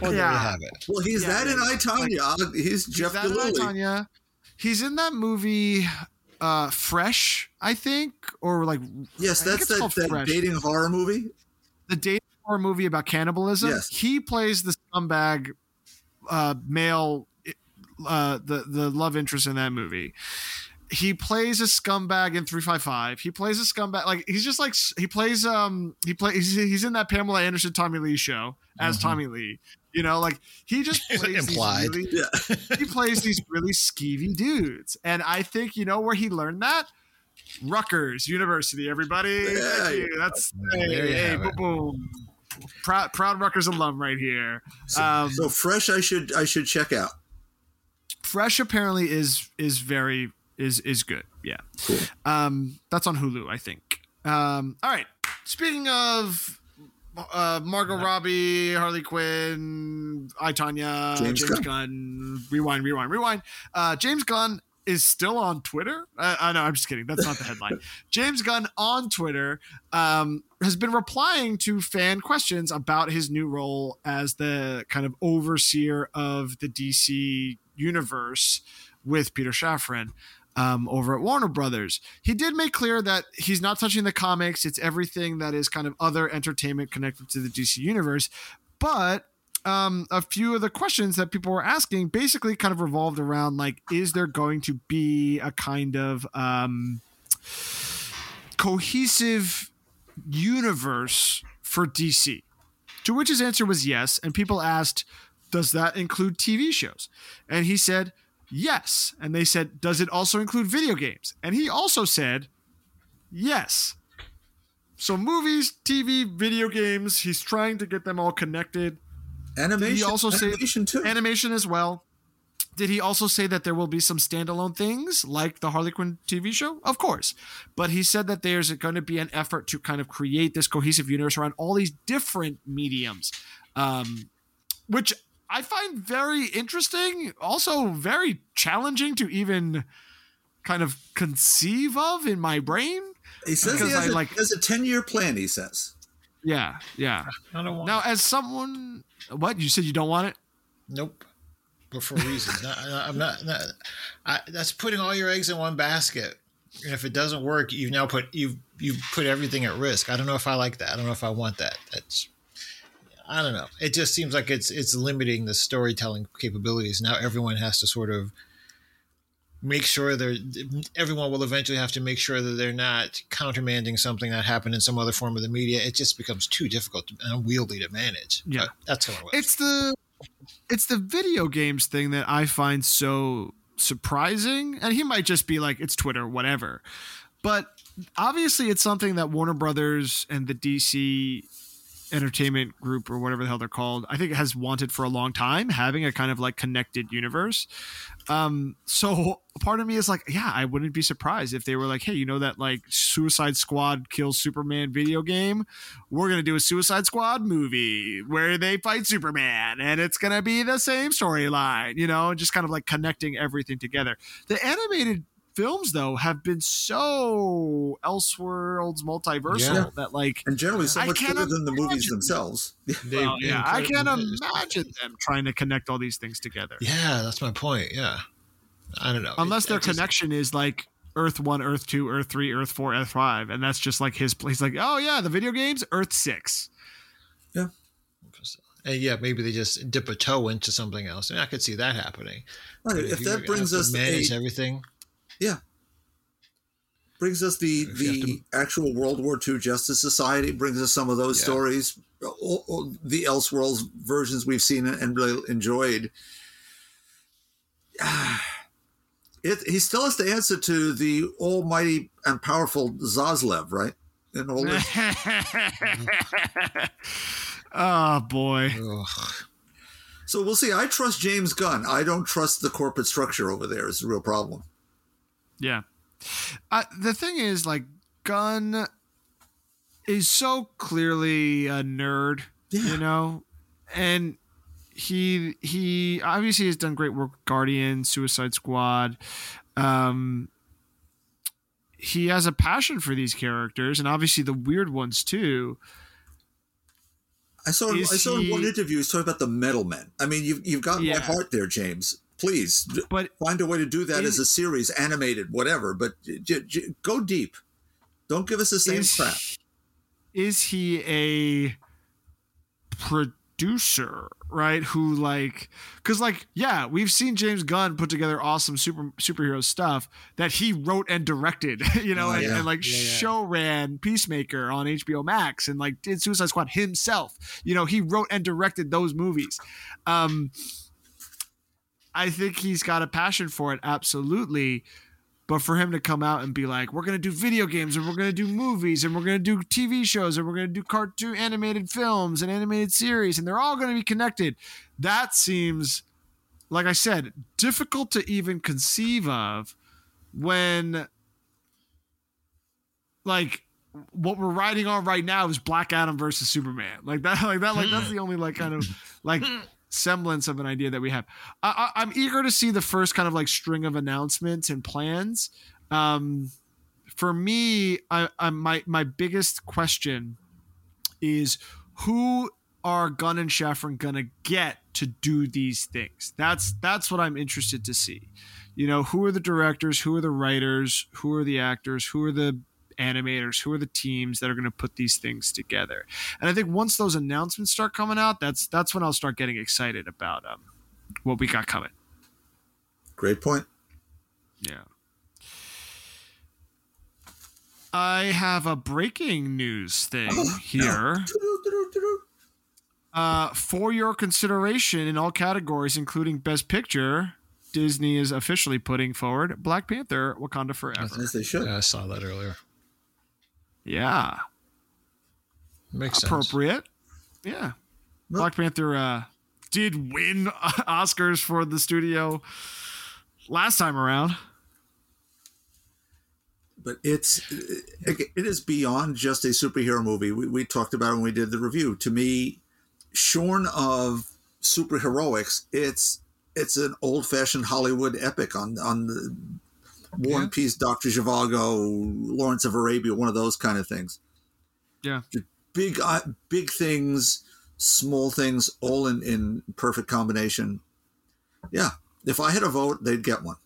Well, there you Yeah. have it. Well, he's Yeah, that in yeah, I, Tanya. he's Jeff He's that in I, Tanya. He's in that movie uh Fresh, I think, or like Yes, I that's it's that, that Fresh. dating horror movie. the dating horror movie about cannibalism. Yes. He plays the scumbag uh male uh the the love interest in that movie. He plays a scumbag in 355. He plays a scumbag like he's just like he plays um he plays he's, he's in that Pamela Anderson Tommy Lee show as Mhm. Tommy Lee. You know, like he just plays these Implied. really Yeah. he plays these really skeevy dudes. And I think you know where he learned that? Rutgers University, everybody. Thank Yeah. you. That's There hey, hey, boom, boom. Proud, proud Rutgers alum right here. So, Um, so fresh, I should I should check out. Fresh apparently is is very is is good. Yeah. Um, that's on Hulu, I think. Um, all right. Speaking of uh, Margot Robbie, Harley Quinn, I Tanya, James James, Gunn. Gunn. rewind, rewind, rewind. Uh, James Gunn is still on Twitter. I, I know, I'm just kidding. That's not the headline. James Gunn on Twitter um, has been replying to fan questions about his new role as the kind of overseer of the DC universe with Peter Safran um, over at Warner Brothers. He did make clear that he's not touching the comics, it's everything that is kind of other entertainment connected to the DC universe. But um, a few of the questions that people were asking basically kind of revolved around like, is there going to be a kind of um, cohesive universe for DC? To which his answer was yes. And people asked, does that include TV shows? And he said, yes. And they said, does it also include video games? And he also said, yes. So movies, TV, video games, he's trying to get them all connected. Animation. Did he also say animation too. animation as well? Did he also say that there will be some standalone things like the Harley Quinn TV show? Of course. But he said that there's going to be an effort to kind of create this cohesive universe around all these different mediums, um, which I find very interesting, also very challenging to even kind of conceive of in my brain. he says he has, I a, like- has a ten-year plan. He says. Yeah, yeah. I don't want. Now, as someone, what you said you don't want it? Nope. But for reasons. not, I'm not. not I, that's putting all your eggs in one basket. And if it doesn't work, you've now put you've you've put everything at risk. I don't know if I like that. I don't know if I want that. That's. I don't know. It just seems like it's it's limiting the storytelling capabilities. Now everyone has to sort of make sure they're everyone will eventually have to make sure that they're not countermanding something that happened in some other form of the media. It just becomes too difficult and unwieldy to manage. Yeah. But that's how it was. it's the it's the video games thing that I find so surprising. And he might just be like, it's Twitter, whatever. But obviously, it's something that Warner Brothers and the DC Entertainment Group or whatever the hell they're called, I think it has wanted for a long time, having a kind of like connected universe. Um, so part of me is like, yeah, I wouldn't be surprised if they were like, hey, you know that like Suicide Squad kills Superman video game? We're gonna do a Suicide Squad movie where they fight Superman, and it's gonna be the same storyline, you know, just kind of like connecting everything together. The animated films though have been so Elseworlds multiversal Yeah. that like And generally, so much better than the movies imagine. themselves. Well, yeah, I can't imagine them trying to connect all these things together. Yeah, that's my point. Yeah, I don't know. Unless It- their it just- connection is like Earth 1, Earth 2, Earth 3, Earth 4, Earth 5. And that's just like his place. Like, oh, yeah, the video games, Earth 6. And yeah, maybe they just dip a toe into something else. And I could see that happening. Right, But if that brings have to us manage a, everything. Yeah, brings us the If you have the actual World War II Justice Society, brings us some of those Yeah. stories, all- all the Elseworlds versions we've seen and really enjoyed. It, he still has to answer to the almighty and powerful Zaslav, right? In all this. oh, boy. Ugh. So we'll see. I trust James Gunn. I don't trust the corporate structure over there. Is the real problem. Yeah. Uh, the thing is, like, Gunn is so clearly a nerd, Yeah. you know? And he he obviously has done great work with Guardian, Suicide Squad. Um he has a passion for these characters and obviously the weird ones too. I saw. Is I saw in one interview. He's talking about the metal men. I mean, you've you've got my heart there, James. Please But find a way to do that Is- as a series, animated, whatever. But j- j- j- go deep. Don't give us the same is, crap. is he a producer right who like because like yeah we've seen james gunn put together awesome super superhero stuff that he wrote and directed you know Oh, and, yeah. and like Yeah, yeah. show ran peacemaker on hbo max and like did suicide squad himself you know he wrote and directed those movies um i think he's got a passion for it absolutely. But for him to come out and be like, we're going to do video games and we're going to do movies and we're going to do TV shows and we're going to do cartoon animated films and animated series and they're all going to be connected, that seems like I said, difficult to even conceive of when like what we're riding on right now is Black Adam versus Superman. Like that, like that, like that's hmm. the only like kind of like hmm. Semblance of an idea that we have. I, I'm eager to see the first kind of like string of announcements and plans. Um, for me, I, I my my biggest question is who are Gunn and Safran gonna get to do these things? That's that's what I'm interested to see. You know, who are the directors? Who are the writers? Who are the actors? Who are the animators? Who are the teams that are going to put these things together? And I think once those announcements start coming out, that's that's when I'll start getting excited about um, what we got coming. Great point. Yeah. I have a breaking news thing here. Uh, for your consideration in all categories, including Best Picture, Disney is officially putting forward Black Panther: Wakanda Forever. Yes, they should. Yeah, I saw that earlier. Yeah, Makes sense. appropriate. Yeah, Black Panther uh, did win Oscars for the studio last time around. but it's it is beyond just a superhero movie. We, we talked about it when we did the review. To me, shorn of superheroics, it's it's an old fashioned Hollywood epic on on the War and Peace, Doctor Zhivago, Lawrence of Arabia, one of those kind of things. Yeah. Big uh, big things, small things, all in in perfect combination. Yeah, if I had a vote, they'd get one.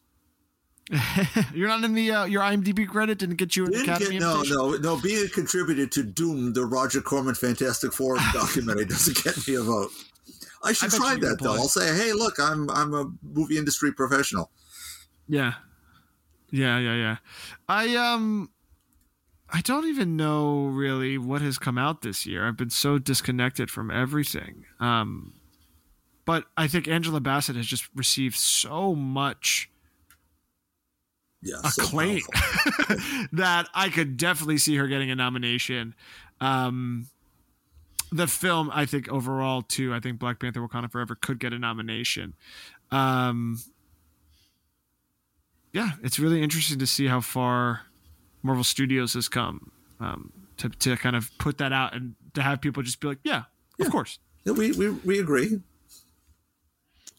You're not in the uh, your IMDb credit didn't get you an Didn't Academy get, no, no, no. Being a contributor to Doom, the Roger Corman Fantastic Four documentary, doesn't get me a vote. I should I try that though. I'll say, hey, look, I'm I'm a movie industry professional. Yeah. Yeah, yeah, yeah. I um I don't even know really what has come out this year. I've been so disconnected from everything. Um but I think Angela Bassett has just received so much Yeah, acclaim powerful. that I could definitely see her getting a nomination. Um, the film, I think overall too, I think Black Panther: Wakanda Forever could get a nomination. Um, yeah, it's really interesting to see how far Marvel Studios has come um, to to kind of put that out and to have people just be like, yeah, of course. Yeah, we, we we agree.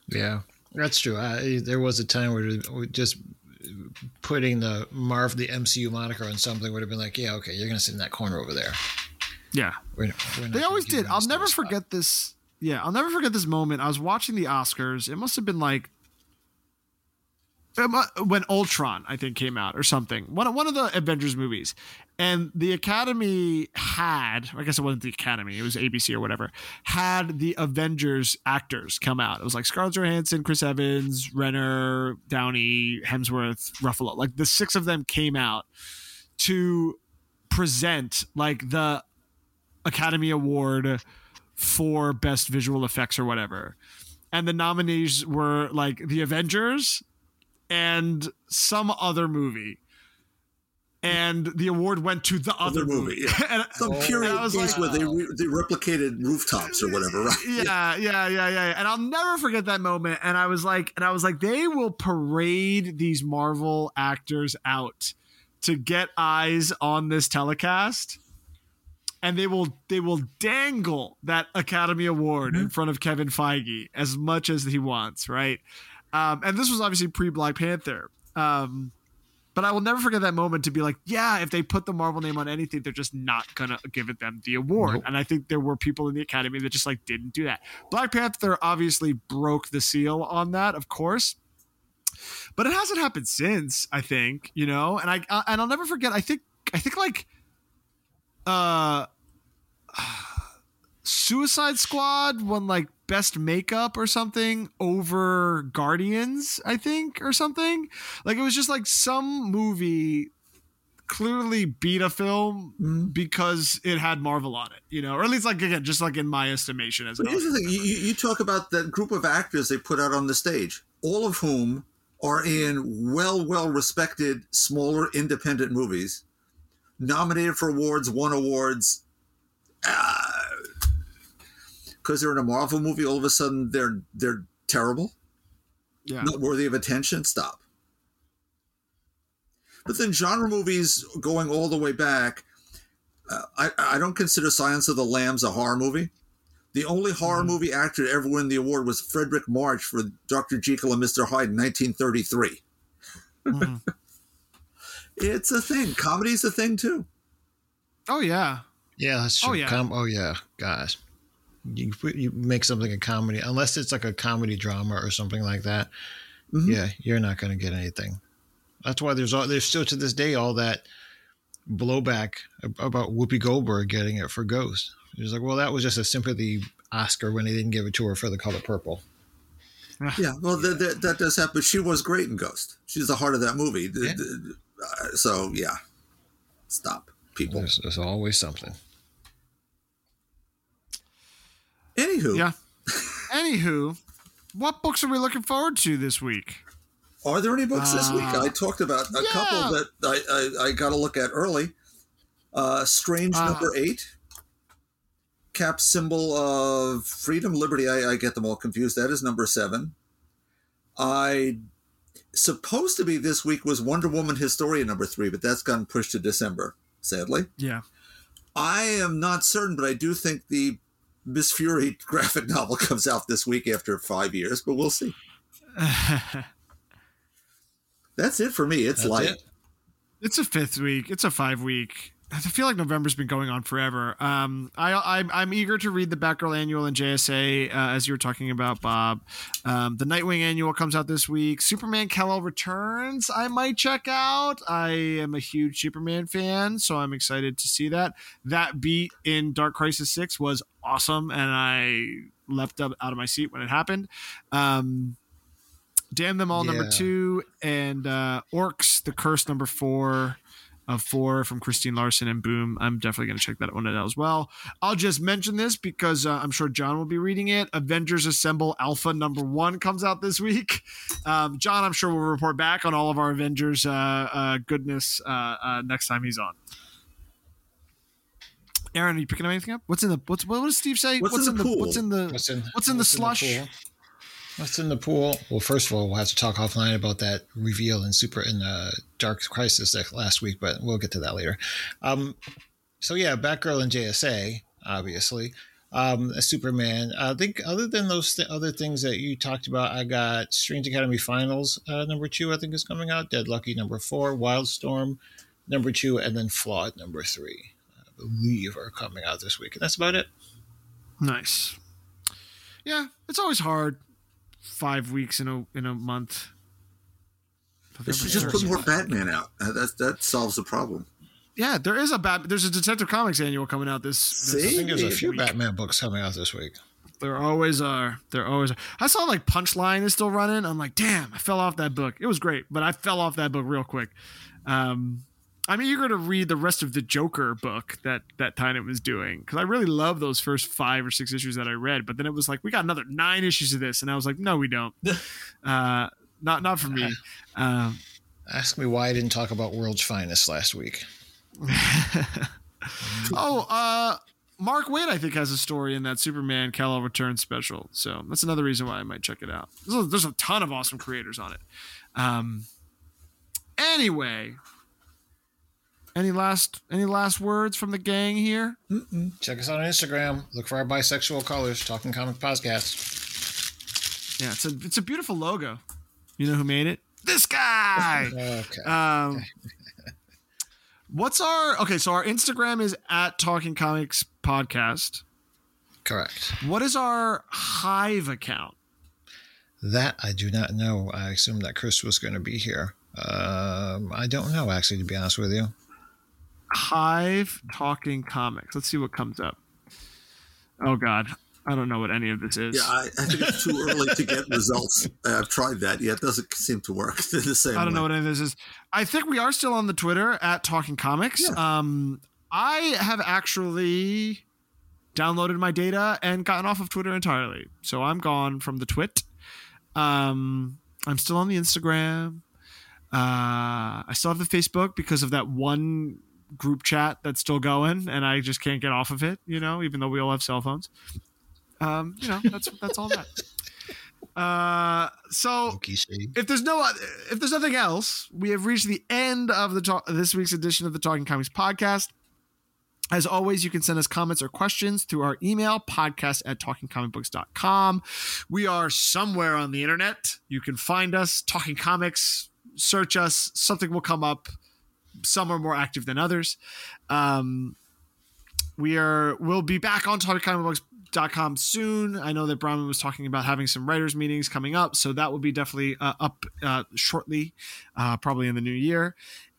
Yeah, that's true. I, there was a time where we just putting the Marv the MCU moniker on something would have been like, yeah, okay, you're gonna sit in that corner over there. Yeah, We're, we're not They always did. I'll this never spot. forget this. Yeah, I'll never forget this moment. I was watching the Oscars. It must have been like it mu- Uh, when Ultron, I think, came out or something. One one of the Avengers movies, and the Academy had. I guess it wasn't the Academy. It was ABC or whatever. Had the Avengers actors come out. It was like Scarlett Johansson, Chris Evans, Renner, Downey, Hemsworth, Ruffalo. Like the six of them came out to present like the Academy Award for Best Visual Effects or whatever. And the nominees were like The Avengers and some other movie. And the award went to the other, Other movie, movie. yeah. And- Some Oh, period I was piece like- where they oh. re- they replicated rooftops or whatever, right? yeah, yeah, yeah, yeah. And I'll never forget that moment. And I was like, and I was like, they will parade these Marvel actors out to get eyes on this telecast. And they will they will dangle that Academy Award in mm-hmm. front of Kevin Feige as much as he wants, right? Um, and this was obviously pre Black Panther. Um, but I will never forget that moment to be like, yeah, if they put the Marvel name on anything, they're just not gonna give it them the award. Nope. And I think there were people in the Academy that just like didn't do that. Black Panther obviously broke the seal on that, of course. But it hasn't happened since, I think, you know. And I and I'll never forget. I think I think like uh Suicide Squad won like best makeup or something over Guardians, I think, or something. Like it was just like some movie clearly beat a film mm-hmm. because it had Marvel on it, you know, or at least like again, just like in my estimation as But here's the thing: you, you you talk about that group of actors they put out on the stage, all of whom are in well, well respected, smaller, independent movies, nominated for awards, won awards. Uh, Because they're in a Marvel movie, all of a sudden they're they're terrible. Yeah. not worthy of attention, stop. But then genre movies going all the way back, uh, I, I don't consider Silence of the Lambs a horror movie. The only horror movie actor to ever win the award was Fredric March for Dr. Jekyll and Mr. Hyde in 1933. Mhm. It's a thing. Comedy's a thing too. Oh yeah. Yeah, that's true. Oh, yeah. Com- oh yeah, guys. You you make something a comedy unless it's like a comedy drama or something like that. Mhm. Yeah, you're not going to get anything. That's why there's all there's still to this day all that blowback about Whoopi Goldberg getting it for Ghost. It's like, well, that was just a sympathy Oscar when they didn't give it to her for the color purple. Yeah, well, That, that, that does happen. She was great in Ghost. She's the heart of that movie. Yeah. uh, so, yeah. Stop, people. There's, there's always something. Anywho, Yeah. Anywho, what books are we looking forward to this week? Are there any books this week? Uh, I talked about a yeah. couple that I, I, I got to look at early. Uh, Strange Uh, number eight. Cap symbol of freedom, liberty. I, I get them all confused. That is number seven. I supposed to be this week was Wonder Woman Historia number three, but that's gotten pushed to December, sadly. Yeah. I am not certain, but I do think the Miss Fury graphic novel comes out this week after five years, but we'll see. That's it for me. It's That's light. it. It's a fifth week. It's a five week. I feel like November's been going on forever. Um, I, I'm, I'm eager to read the Batgirl annual and JSA, uh, as you were talking about, Bob. Um, the Nightwing annual comes out this week. Superman Kal-El returns. I might check out. I am a huge Superman fan, so I'm excited to see that. That beat in Dark Crisis Six was awesome, and I leapt up out of my seat when it happened. Um, Damn them all number two, and uh, Orcs the Curse number four of four from Christine Larsen and Boom. I'm definitely going to check that one out as well. I'll just mention this because uh, I'm sure John will be reading it. Avengers Assemble Alpha number one comes out this week. Um, John, I'm sure will report back on all of our Avengers uh, uh, goodness uh, uh, next time he's on. Aaron, are you picking up anything up? What's in the what's what does Steve say? What's in the pool? what's in the What's in What's in the slush? pool? What's in the pool? Well, first of all, we'll have to talk offline about that reveal in Super in uh, Dark Crisis that last week, but we'll get to that later. Um, so yeah, Batgirl and JSA, obviously. Um, Superman. I think other than those th- other things that you talked about, I got Strange Academy Finals uh, number two. I think is coming out. Dead Lucky number four. Wildstorm number two, and then Flawed number three. I believe are coming out this week, and that's about it. Nice. Yeah, it's always hard. Five weeks in a in a month. They should just put more Batman out. Uh, That that solves the problem. Yeah, there is a bat. There's a Detective Comics annual coming out this. this I think there's a few week. Batman books coming out this week. There always are. There always. Are. I saw like Punchline is still running. I'm like, damn, I fell off that book. It was great, but I fell off that book real quick. Um, I'm eager to read the rest of the Joker book that that Tynion was doing because I really love those first five or six issues that I read. But then it was like we got another nine issues of this, and I was like, no, we don't. uh, not not for me. Um, Ask me why I didn't talk about World's Finest last week. oh, uh, Mark Waid, I think, has a story in that Superman Kal-El Return special. So that's another reason why I might check it out. There's a, there's a ton of awesome creators on it. Um, anyway, any last any last words from the gang here? Check us out on Instagram. Look for our bisexual colors, Talking Comic Podcast. Yeah, it's a it's a beautiful logo. You know who made it? This guy. Okay. Um, what's our okay? So our Instagram is at Talking Comics Podcast. Correct. What is our Hive account? That I do not know. I assume that Chris was going to be here. Um, I don't know, actually, to be honest with you. Hive Talking Comics. Let's see what comes up. Oh God, I don't know what any of this is. Yeah, I, I think it's too early to get results. I've tried that. Yeah, it doesn't seem to work the same. I don't know what any of this is. I think we are still on the Twitter at Talking Comics. Um, I have actually downloaded my data and gotten off of Twitter entirely. So I'm gone from the twit. Um, I'm still on the Instagram. Uh, I still have the Facebook because of that one group chat that's still going, and I just can't get off of it. You know, even though we all have cell phones. Um, you know, that's that's all that. Uh, so if there's no if there's nothing else, we have reached the end of the talk, this week's edition of the Talking Comics podcast. As always, you can send us comments or questions through our email, podcast at talkingcomicbooks.com. We are somewhere on the internet. You can find us, Talking Comics, search us, something will come up. Some are more active than others. Um, we are we'll be back on talkingcomicbooks.com soon. I know that Brahman was talking about having some writers meetings coming up, so that will be definitely uh, up uh, shortly, uh, probably in the new year.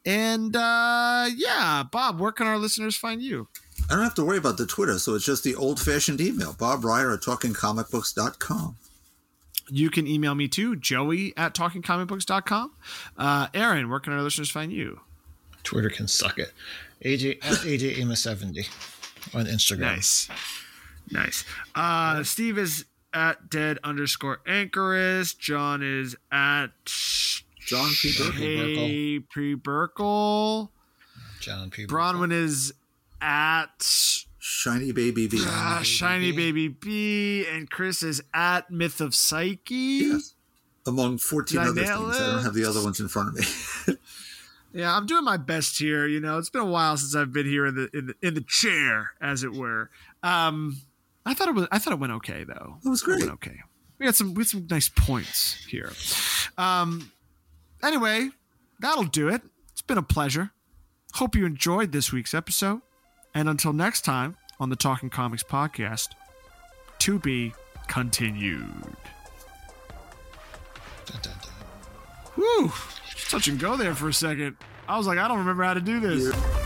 And uh, yeah, Bob, where can our listeners find you? I don't have to worry about the Twitter, so it's just the old fashioned email, Bob Reyer at talkingcomicbooks.com. You can email me too, Joey at talkingcomicbooks.com. Uh, Aaron, where can our listeners find you? Twitter can suck it. AJ at AJ Amos seventy on Instagram. Nice. Nice. Uh, Steve is at dead underscore anchorist. John is at John P. Burke. Hey Pre Burkle. John P. Bronwyn is at Shiny Baby V. uh, Shiny Baby B, and Chris is at Myth of Psyche. Yes. Among 14 Did other nail things. I don't have the other ones in front of me. Yeah, I'm doing my best here. You know, it's been a while since I've been here in the in the, in the chair, as it were. Um, I thought it was. I thought it went okay though. It was great. went okay. We had some we had some nice points here. Um, anyway, that'll do it. It's been a pleasure. Hope you enjoyed this week's episode. And until next time on the Talking Comics podcast, to be continued. Dun, dun, dun. Whew. Touch and go there for a second. I was like, I don't remember how to do this.